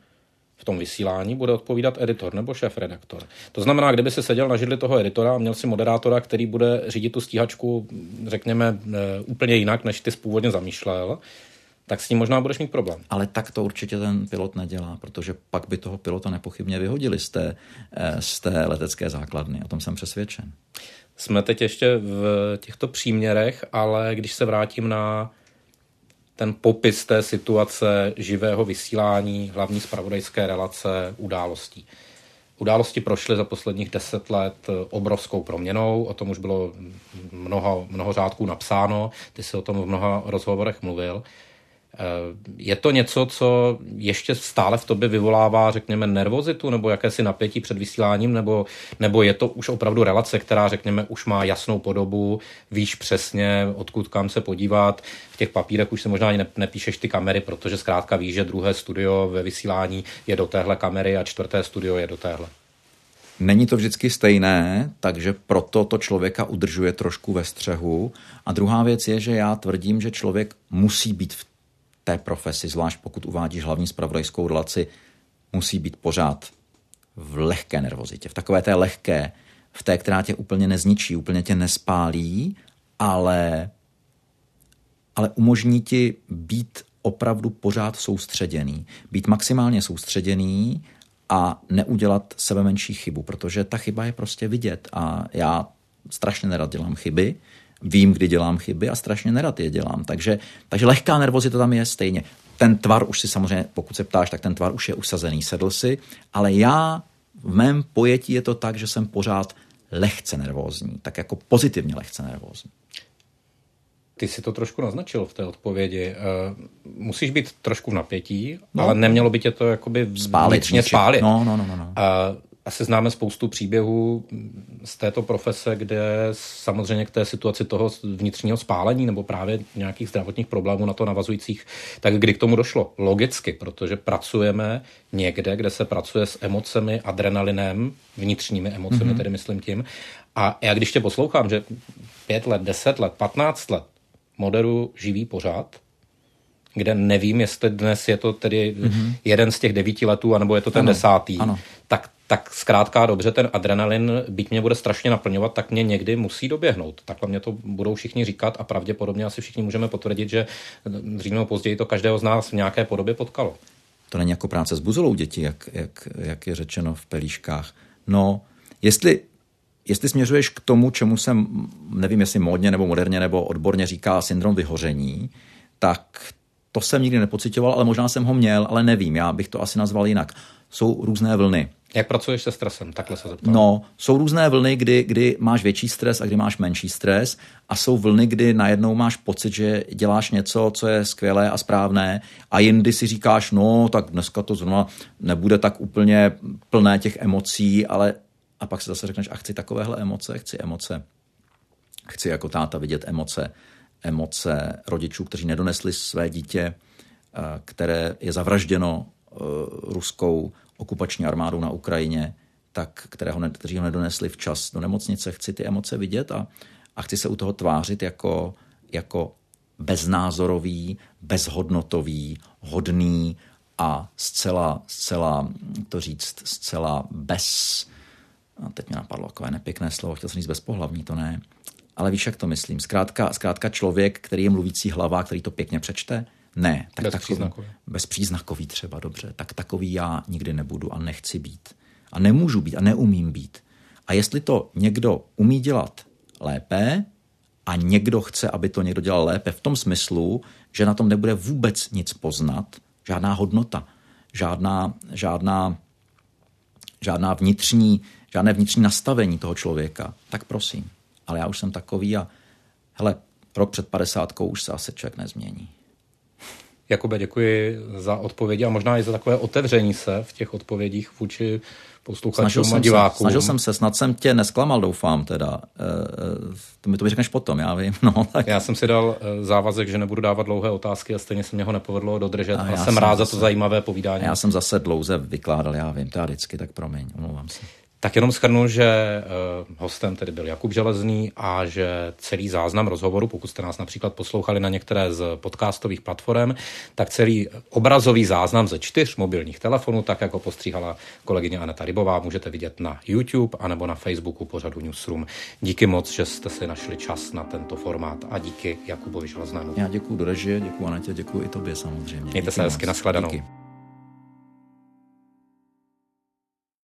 v tom vysílání bude odpovídat editor nebo šéf-redaktor. To znamená, kdyby se seděl na židli toho editora a měl si moderátora, který bude řídit tu stíhačku, řekněme, e, úplně jinak, než ty původně zamýšlel, tak s tím možná budeš mít problém. Ale tak to určitě ten pilot nedělá, protože pak by toho pilota nepochybně vyhodili z té, e, z té letecké základny. O tom jsem přesvědčen. Jsme teď ještě v těchto příměrech, ale když se vrátím na ten popis té situace živého vysílání, hlavní spravodajské relace, událostí. Události prošly za posledních deset let obrovskou proměnou, o tom už bylo mnoho, mnoho řádků napsáno, ty jsi o tom v mnoha rozhovorech mluvil. Je to něco, co ještě stále v tobě vyvolává, řekněme, nervozitu nebo jakési napětí před vysíláním, nebo, nebo je to už opravdu relace, která, řekněme, už má jasnou podobu, víš přesně, odkud kam se podívat. V těch papírech už se možná ani nepíšeš ty kamery, protože zkrátka víš, že druhé studio ve vysílání je do téhle kamery a čtvrté studio je do téhle. Není to vždycky stejné, takže proto to člověka udržuje trošku ve střehu. A druhá věc je, že já tvrdím, že člověk musí být v té profesi, zvlášť pokud uvádíš hlavní spravodajskou relaci, musí být pořád v lehké nervozitě, v takové té lehké, v té, která tě úplně nezničí, úplně tě nespálí, ale, ale umožní ti být opravdu pořád soustředěný, být maximálně soustředěný a neudělat sebe menší chybu, protože ta chyba je prostě vidět a já strašně nerad dělám chyby, vím, kdy dělám chyby a strašně nerad je dělám. Takže, takže lehká nervozita tam je stejně. Ten tvar už si samozřejmě, pokud se ptáš, tak ten tvar už je usazený, sedl si, ale já v mém pojetí je to tak, že jsem pořád lehce nervózní, tak jako pozitivně lehce nervózní. Ty si to trošku naznačil v té odpovědi. Uh, musíš být trošku v napětí, no, ale nemělo by tě to jakoby spálit, vnitřně spálit. No, no, no, no. no. Uh, asi známe spoustu příběhů z této profese, kde samozřejmě k té situaci toho vnitřního spálení nebo právě nějakých zdravotních problémů na to navazujících, tak kdy k tomu došlo? Logicky, protože pracujeme někde, kde se pracuje s emocemi, adrenalinem, vnitřními emocemi, mm-hmm. tedy myslím tím. A já když tě poslouchám, že pět let, deset let, patnáct let moderu živý pořád, kde nevím, jestli dnes je to tedy mm-hmm. jeden z těch devíti letů, anebo je to ten ano, desátý, ano. tak tak zkrátka dobře, ten adrenalin, byť mě bude strašně naplňovat, tak mě někdy musí doběhnout. Takhle mě to budou všichni říkat a pravděpodobně asi všichni můžeme potvrdit, že dřív nebo později to každého z nás v nějaké podobě potkalo. To není jako práce s buzolou děti, jak, jak, jak je řečeno v pelíškách. No, jestli, jestli směřuješ k tomu, čemu jsem, nevím jestli módně nebo moderně nebo odborně říká syndrom vyhoření, tak to jsem nikdy nepocitoval, ale možná jsem ho měl, ale nevím, já bych to asi nazval jinak. Jsou různé vlny. Jak pracuješ se stresem? Takhle se zeptám. No, jsou různé vlny, kdy, kdy máš větší stres a kdy máš menší stres a jsou vlny, kdy najednou máš pocit, že děláš něco, co je skvělé a správné a jindy si říkáš, no, tak dneska to zrovna nebude tak úplně plné těch emocí, ale a pak si zase řekneš, a chci takovéhle emoce, chci emoce, chci jako táta vidět emoce, emoce rodičů, kteří nedonesli své dítě, eh, které je zavražděno eh, ruskou okupační armádou na Ukrajině, tak, kterého, kteří ho nedonesli včas do nemocnice. Chci ty emoce vidět a, a chci se u toho tvářit jako, jako beznázorový, bezhodnotový, hodný a zcela, zcela, to říct, zcela bez, a teď mě napadlo takové nepěkné slovo, chtěl jsem říct bezpohlavní, to ne, ale víš, jak to myslím. Zkrátka, zkrátka člověk, který je mluvící hlava, který to pěkně přečte, ne. Tak bezpříznakový. Takový, bezpříznakový třeba, dobře. Tak takový já nikdy nebudu a nechci být. A nemůžu být a neumím být. A jestli to někdo umí dělat lépe a někdo chce, aby to někdo dělal lépe v tom smyslu, že na tom nebude vůbec nic poznat, žádná hodnota, žádná, žádná, žádná vnitřní, žádné vnitřní nastavení toho člověka, tak prosím ale já už jsem takový a hele, rok před padesátkou už se asi člověk nezmění. Jakube, děkuji za odpovědi a možná i za takové otevření se v těch odpovědích vůči posluchačům a divákům. Se, snažil jsem se, snad jsem tě nesklamal, doufám teda. E, to mi to řekneš potom, já vím. No, tak. Já jsem si dal eh, závazek, že nebudu dávat dlouhé otázky a stejně se mě ho nepovrdlo dodržet a, a jsem, jsem rád zase, za to zajímavé povídání. Já jsem zase dlouze vykládal, já vím, to já vždycky, tak promiň, omlouvám se. Tak jenom schrnu, že uh, hostem tedy byl Jakub Železný a že celý záznam rozhovoru, pokud jste nás například poslouchali na některé z podcastových platform, tak celý obrazový záznam ze čtyř mobilních telefonů, tak jako postříhala kolegyně Aneta Rybová, můžete vidět na YouTube anebo na Facebooku pořadu Newsroom. Díky moc, že jste si našli čas na tento formát a díky Jakubovi Železnému. Já děkuji do režie, děkuji Anetě, děkuji i tobě samozřejmě. Mějte díky se hezky, nashledanou. Díky.